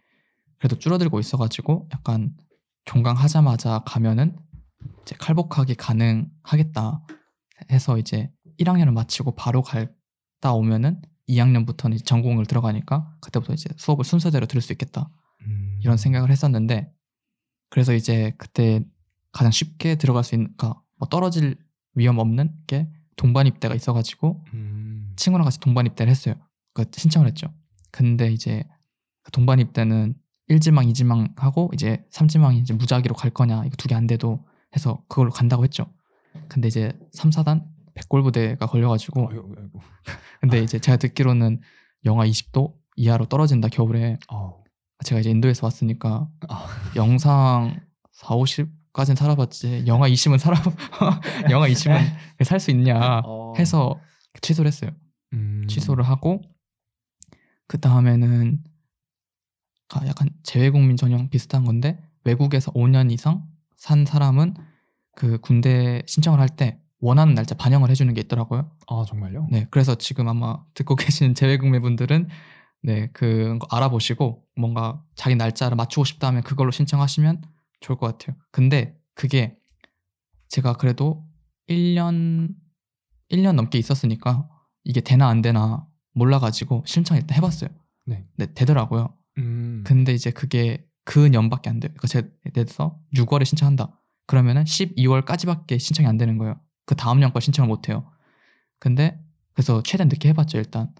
그래도 줄어들고 있어가지고 약간 종강하자마자 가면은 이제 칼복하기 가능하겠다 해서 이제 1학년을 마치고 바로 갔다 오면은 2학년부터는 이제 전공을 들어가니까 그때부터 이제 수업을 순서대로 들을 수 있겠다 음, 이런 생각을 했었는데 그래서 이제 그때 가장 쉽게 들어갈 수 있는 그러니까 뭐 떨어질 위험 없는 게 동반 입대가 있어가지고 음, 친구랑 같이 동반 입대를 했어요. 그 신청을 했죠. 근데 이제 그 동반 입대는 1지망, 2지망 하고 이제 3지망이 이제 무작위로 갈 거냐 이거 두 개 안 돼도 해서 그걸로 간다고 했죠. 근데 이제 3, 4단 백골부대가 걸려가지고 어이구. 근데 이제 제가 듣기로는 영하 20도 이하로 떨어진다 겨울에 어, 제가 이제 인도에서 왔으니까 아. 영상 4, 50까지는 살아봤지 영하 20은 살아 영하 20은 살 수 있냐 어. 해서 취소를 했어요. 음, 취소를 하고 그 다음에는 아, 약간 재외국민 전형 비슷한 건데 외국에서 5년 이상 산 사람은 그 군대 신청을 할 때 원하는 날짜 반영을 해주는 게 있더라고요. 아 정말요? 네, 그래서 지금 아마 듣고 계신 재외국민 분들은 네, 그 알아보시고 뭔가 자기 날짜를 맞추고 싶다면 그걸로 신청하시면 좋을 것 같아요. 근데 그게 제가 그래도 1년 1년 넘게 있었으니까 이게 되나 안 되나 몰라가지고 신청 일단 해봤어요. 네. 네, 되더라고요. 음. 근데 이제 그게 그 년밖에 안 돼요. 그러니까 제가 예를 들어서 6월에 신청한다. 그러면은 12월까지밖에 신청이 안 되는 거예요. 그 다음 년 거 신청을 못 해요. 근데 그래서 최대한 늦게 해봤죠 일단.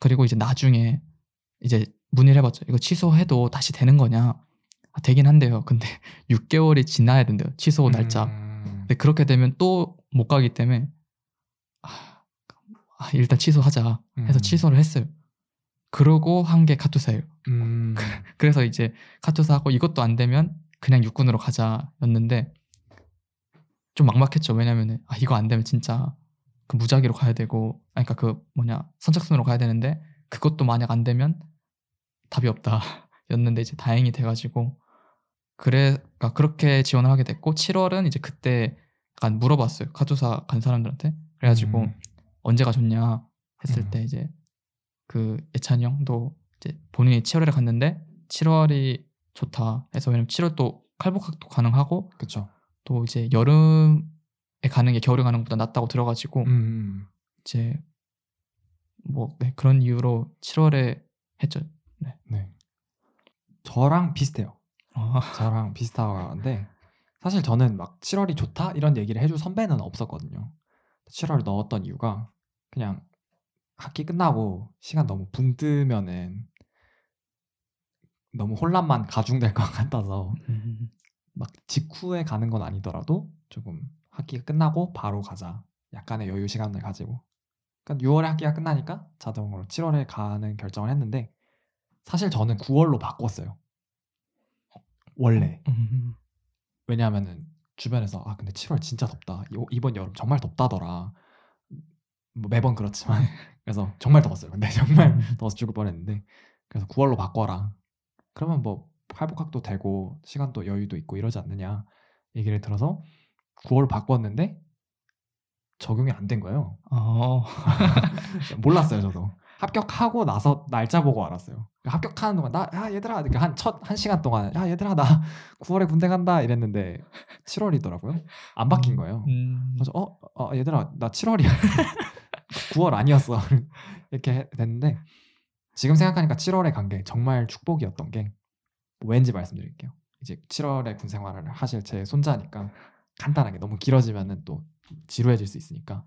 그리고 이제 나중에 이제 문의를 해봤죠. 이거 취소해도 다시 되는 거냐? 아, 되긴 한데요. 근데 6개월이 지나야 된대요. 취소 날짜. 음. 근데 그렇게 되면 또 못 가기 때문에 아, 아, 일단 취소하자 해서 음. 취소를 했어요. 그러고 한 게 카투사예요. 음. 그래서 이제 카투사 하고 이것도 안 되면 그냥 육군으로 가자였는데 좀 막막했죠. 왜냐면은 아 이거 안 되면 진짜 그 무작위로 가야 되고 아니 그러니까 그 뭐냐 선착순으로 가야 되는데 그것도 만약 안 되면 답이 없다 였는데 이제 다행히 돼가지고 그래 그러니까 그렇게 지원을 하게 됐고 7월은 이제 그때 약간 물어봤어요 카투사 간 사람들한테 그래가지고 음. 언제가 좋냐 했을 음. 때 이제 그 예찬이 형도 이제 본인이 7월에 갔는데 7월이 좋다 해서 왜냐면 7월 또 칼복학도 가능하고 그쵸. 또 이제 여름에 가는 게 겨울에 가는 것보다 낫다고 들어가지고 음. 이제 뭐 네, 그런 이유로 7월에 했죠. 네. 저랑 비슷해요. 아, 저랑 비슷한데 사실 저는 막 7월이 좋다 이런 얘기를 해줄 선배는 없었거든요. 7월을 넣었던 이유가 그냥 학기 끝나고 시간 너무 붕 뜨면은 너무 혼란만 가중될 것 같아서 음, 막 직후에 가는 건 아니더라도 조금 학기가 끝나고 바로 가자. 약간의 여유 시간을 가지고. 그러니까 6월에 학기가 끝나니까 자동으로 7월에 가는 결정을 했는데 사실 저는 9월로 바꿨어요. 원래. 음, 왜냐하면은 주변에서 아 근데 7월 진짜 덥다. 이- 이번 여름 정말 덥다더라. 뭐 매번 그렇지만 그래서 정말 더웠어요. 근데 정말 음. 더워서 죽을 뻔했는데 그래서 9월로 바꿔라. 그러면 뭐 할복학도 되고 시간도 여유도 있고 이러지 않느냐 얘기를 들어서 9월 바꿨는데 적용이 안 된 거예요. 어, 몰랐어요 저도. 합격하고 나서 날짜 보고 알았어요. 합격하는 동안 나 야 얘들아 한첫 한 시간 동안 야 얘들아 나 9월에 군대 간다 이랬는데 7월이더라고요. 안 바뀐 거예요. 음, 그래서 어, 어 얘들아 나 7월이야 9월 아니었어 이렇게 됐는데 지금 생각하니까 7월에 간 게 정말 축복이었던 게 왠지 말씀드릴게요. 이제 7월에 군 생활을 하실 제 손자니까 간단하게 너무 길어지면은 또 지루해질 수 있으니까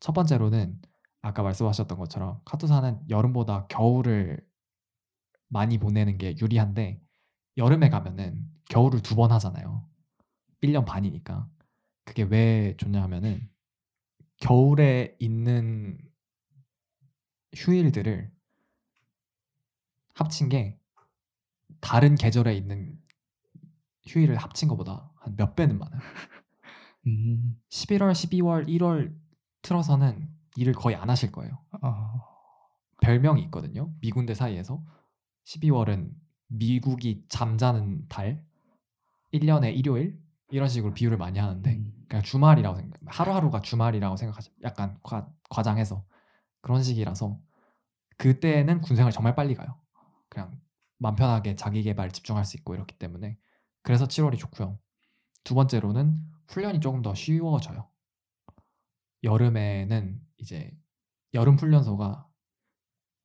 첫 번째로는 아까 말씀하셨던 것처럼 카투사는 여름보다 겨울을 많이 보내는 게 유리한데 여름에 가면은 겨울을 두 번 하잖아요. 1년 반이니까. 그게 왜 좋냐 하면은 겨울에 있는 휴일들을 합친 게 다른 계절에 있는 휴일을 합친 것보다 한 몇 배는 많아요. 음, 11월, 12월, 1월 틀어서는 일을 거의 안 하실 거예요. 어, 별명이 있거든요. 미군대 사이에서 12월은 미국이 잠자는 달, 1년에 일요일 이런 식으로 비유를 많이 하는데 음, 그냥 주말이라고 생각. 하루하루가 주말이라고 생각하죠. 약간 과, 과장해서 그런 식이라서 그때는 군생활 정말 빨리 가요. 그냥 맘 편하게 자기 개발 집중할 수 있고 이렇기 때문에 그래서 7월이 좋고요. 두 번째로는 훈련이 조금 더 쉬워져요. 여름에는 이제 여름 훈련소가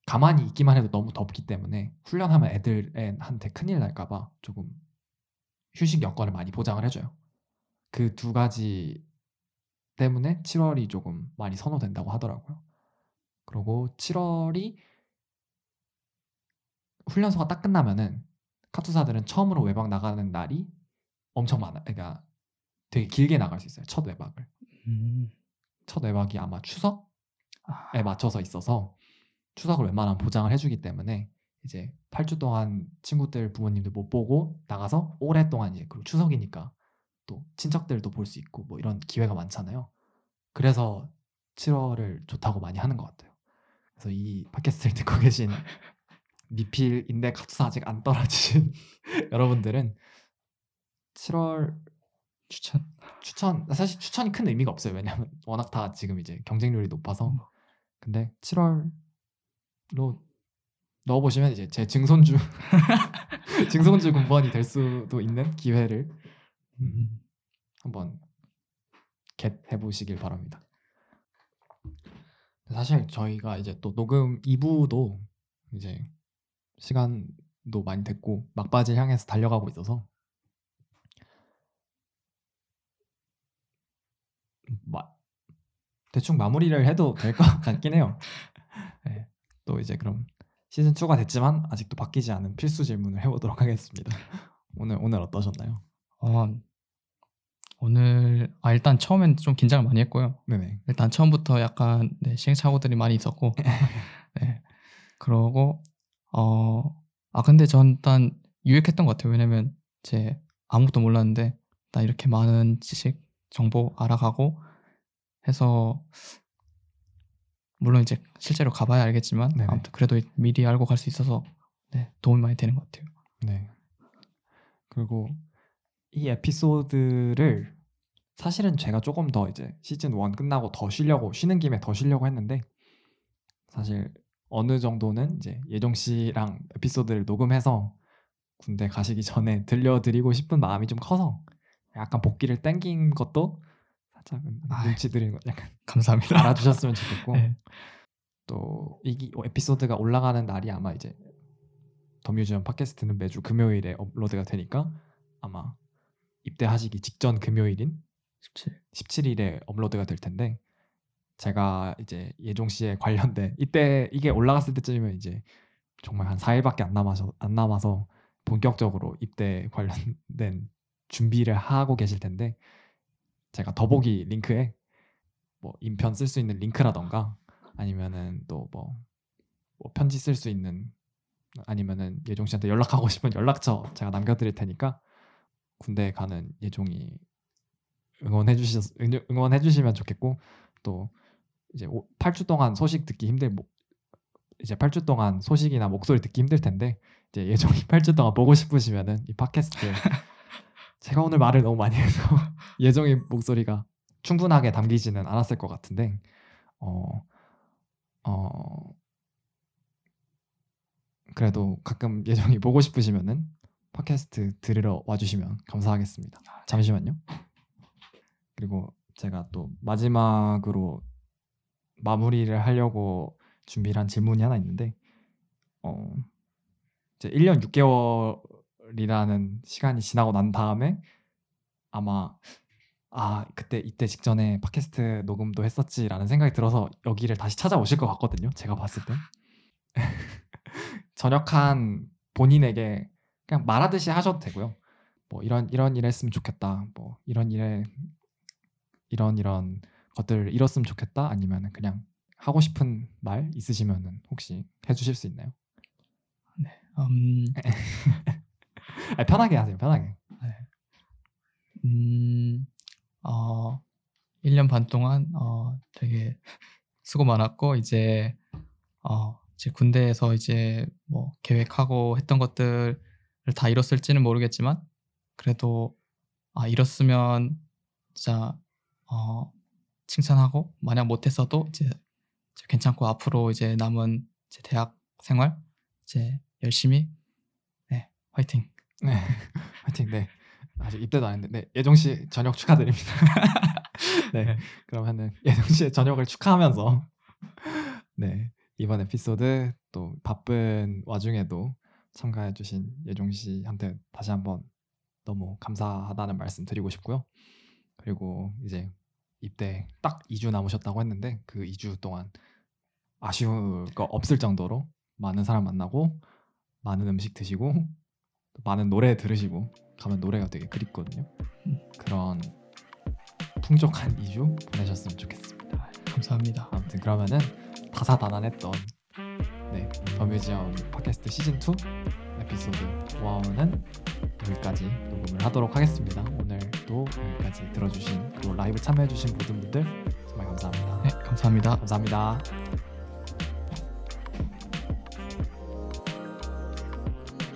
가만히 있기만 해도 너무 덥기 때문에 훈련하면 애들한테 큰일 날까봐 조금 휴식 여건을 많이 보장을 해줘요. 그 두 가지 때문에 7월이 조금 많이 선호된다고 하더라고요. 그리고 7월이 훈련소가 딱 끝나면은 카투사들은 처음으로 외박 나가는 날이 엄청 많아. 그러니까 되게 길게 나갈 수 있어요. 첫 외박을. 음, 첫 외박이 아마 추석에 아, 맞춰서 있어서 추석을 웬만하면 보장을 해주기 때문에 이제 8주 동안 친구들 부모님들 못 보고 나가서 오랫동안 이제 그리고 추석이니까 또 친척들도 볼 수 있고 뭐 이런 기회가 많잖아요. 그래서 7월을 좋다고 많이 하는 것 같아요. 그래서 이 팟캐스트를 듣고 계신 미필인데 카투사 아직 안 떨어지신 여러분들은 7월 추천. 추천 사실 추천이 큰 의미가 없어요. 왜냐하면 워낙 다 지금 이제 경쟁률이 높아서. 근데 7월로 넣어 보시면 이제 제 증손주 증손주 군번이 될 수도 있는 기회를 음, 한번 겟 해보시길 바랍니다. 사실 저희가 이제 또 녹음 2부도 이제 시간도 많이 됐고 막바지를 향해서 달려가고 있어서 마, 대충 마무리를 해도 될 것 같긴 해요. 네, 또 이제 그럼 시즌 2가 됐지만 아직도 바뀌지 않은 필수 질문을 해보도록 하겠습니다. 오늘 오늘 어떠셨나요? 어, 오늘 아 일단 처음엔 좀 긴장을 많이 했고요. 네네. 일단 처음부터 약간 네, 시행착오들이 많이 있었고, 네. 그러고 어 아 근데 전 일단 유익했던 것 같아요. 왜냐면 제 아무것도 몰랐는데 일단 이렇게 많은 지식 정보 알아가고 해서 물론 이제 실제로 가봐야 알겠지만 네네. 아무튼 그래도 미리 알고 갈 수 있어서 네, 도움이 많이 되는 것 같아요. 네. 그리고 이 에피소드를 사실은 제가 조금 더 이제 시즌 1 끝나고 더 쉬려고 쉬는 김에 더 쉬려고 했는데 사실 어느 정도는 이제 예종 씨랑 에피소드를 녹음해서 군대 가시기 전에 들려드리고 싶은 마음이 좀 커서 약간 복귀를 땡긴 것도 살짝. 눈치 드리는 거 약간 감사합니다. 알아주셨으면 좋겠고 네. 또이 에피소드가 올라가는 날이 아마 이제 더 뮤지엄 팟캐스트는 매주 금요일에 업로드가 되니까 아마 입대하시기 직전 금요일인 17. 17일에 업로드가 될 텐데 제가 이제 예종 씨에 관련된 이때 이게 올라갔을 때쯤이면 이제 정말 한 4일밖에 안 남아서 안 남아서 본격적으로 입대 관련된 준비를 하고 계실 텐데 제가 더보기 링크에 뭐 인편 쓸 수 있는 링크라던가 아니면은 또뭐 편지 쓸 수 있는 아니면은 예종 씨한테 연락하고 싶은 연락처 제가 남겨드릴 테니까 군대 가는 예종이 응원해 주시 응원해 주시면 좋겠고 또 이제 8주 동안 소식 듣기 힘들 뭐 이제 8주 동안 소식이나 목소리 듣기 힘들 텐데 이제 예종이 8주 동안 보고 싶으시면은 이 팟캐스트 제가 오늘 말을 너무 많이 해서 예종이 목소리가 충분하게 담기지는 않았을 것 같은데 어 어, 그래도 가끔 예정이 보고 싶으시면은 팟캐스트 들으러 와주시면 감사하겠습니다. 잠시만요. 그리고 제가 또 마지막으로 마무리를 하려고 준비를 한 질문이 하나 있는데 어 이제 1년 6개월이라는 시간이 지나고 난 다음에 아마 아 그때 이때 직전에 팟캐스트 녹음도 했었지라는 생각이 들어서 여기를 다시 찾아오실 것 같거든요. 제가 봤을 때 전역한 본인에게 그냥 말하듯이 하셔도 되고요. 뭐 이런 이런 일 했으면 좋겠다. 뭐 이런 일에 이런 이런 것들을 이뤘으면 좋겠다. 아니면 그냥 하고 싶은 말 있으시면은 혹시 해주실 수 있나요? 음, 아니, 편하게 하세요. 편하게. 음, 어, 1년 반 동안 어, 되게 수고 많았고 이제 어, 이제 군대에서 이제 뭐 계획하고 했던 것들을 다 이뤘을지는 모르겠지만 그래도 아 이뤘으면 진짜 어, 칭찬하고 만약 못했어도 이제, 괜찮고 앞으로 이제 남은 이제 대학 생활 이제 열심히 네 화이팅 네, 화이팅. 네, 아직 입대도 안 했는데 네, 예종 씨 전역 축하드립니다. 네, 그러면은 예종 씨의 전역을 축하하면서 네 이번 에피소드 또 바쁜 와중에도 참가해주신 예종 씨한테 다시 한번 너무 감사하다는 말씀 드리고 싶고요. 그리고 이제 입대 딱 2주 남으셨다고 했는데 그 2주 동안 아쉬울 거 없을 정도로 많은 사람 만나고 많은 음식 드시고 또 많은 노래 들으시고 가면 노래가 되게 그립거든요. 그런 풍족한 2주 보내셨으면 좋겠습니다. 감사합니다. 아무튼 그러면은 다사다난했던 네 더뮤지엄 팟캐스트 시즌 2 에피소드 1은 여기까지 녹음을 하도록 하겠습니다. 오늘도 여기까지 들어주신 그리고 라이브 참여해주신 모든 분들 정말 감사합니다. 네 감사합니다. 감사합니다.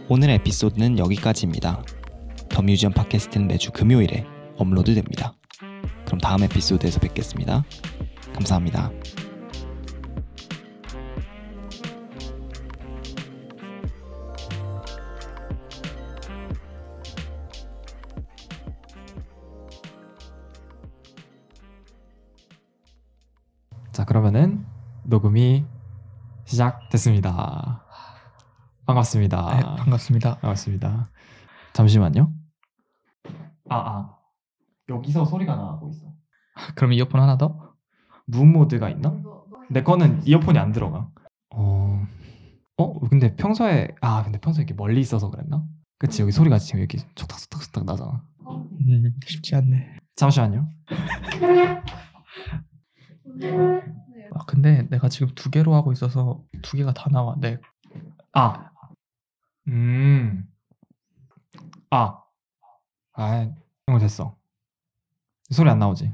오늘 에피소드는 여기까지입니다. 더더 뮤지엄 팟캐스트는 매주 금요일에 업로드됩니다. 그럼 다음 에피소드에서 뵙겠습니다. 감사합니다. 자, 그러면은 녹음이 시작됐습니다. 반갑습니다. 네, 반갑습니다. 반갑습니다. 잠시만요. 아, 아. 여기서 소리가 나고 있어. 그럼 이어폰 하나 더? 무음 모드가 있나? 내 거는 이어폰이 안 들어가. 어. 어, 근데 평소에 아, 근데 평소에 이렇게 멀리 있어서 그랬나? 그치 여기 소리가 지금 이렇게 촉탁촉탁촉탁 나잖아. 음, 쉽지 않네. 잠시만요. 아, 근데 내가 지금 두 개로 하고 있어서 두 개가 다 나와. 네. 아. 음. 아. 아, 이거 됐어. 소리 안 나오지?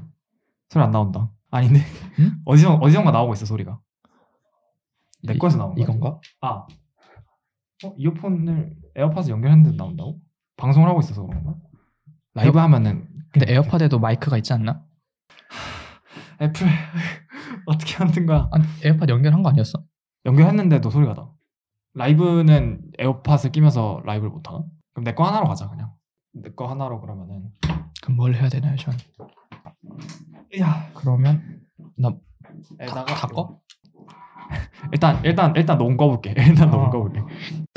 소리 안 나온다. 아닌데? 응? 어디서, 어디선가 나오고 있어, 소리가. 내 이- 거에서 나온 거야? 이건가? 아. 어, 이어폰을 에어팟에 연결했는데 나온다고? 방송을 하고 있어서 그런가? 라이브 하면은 근데 에어팟에도 마이크가 있지 않나? 애플 어떻게 하는 거야? 아니, 에어팟 연결한 거 아니었어? 연결했는데도 소리가 나. 라이브는 에어팟을 끼면서 라이브를 못 하나? 그럼 내 거 하나로 가자 그냥. 내 거 하나로 그러면은. 그럼 뭘 해야 되나요, 전? 야, 그러면 나 다, 에다가 다 꺼? 일단 일단 일단 녹음 꺼볼게. 일단 녹음 어. 꺼볼게.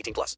18 plus.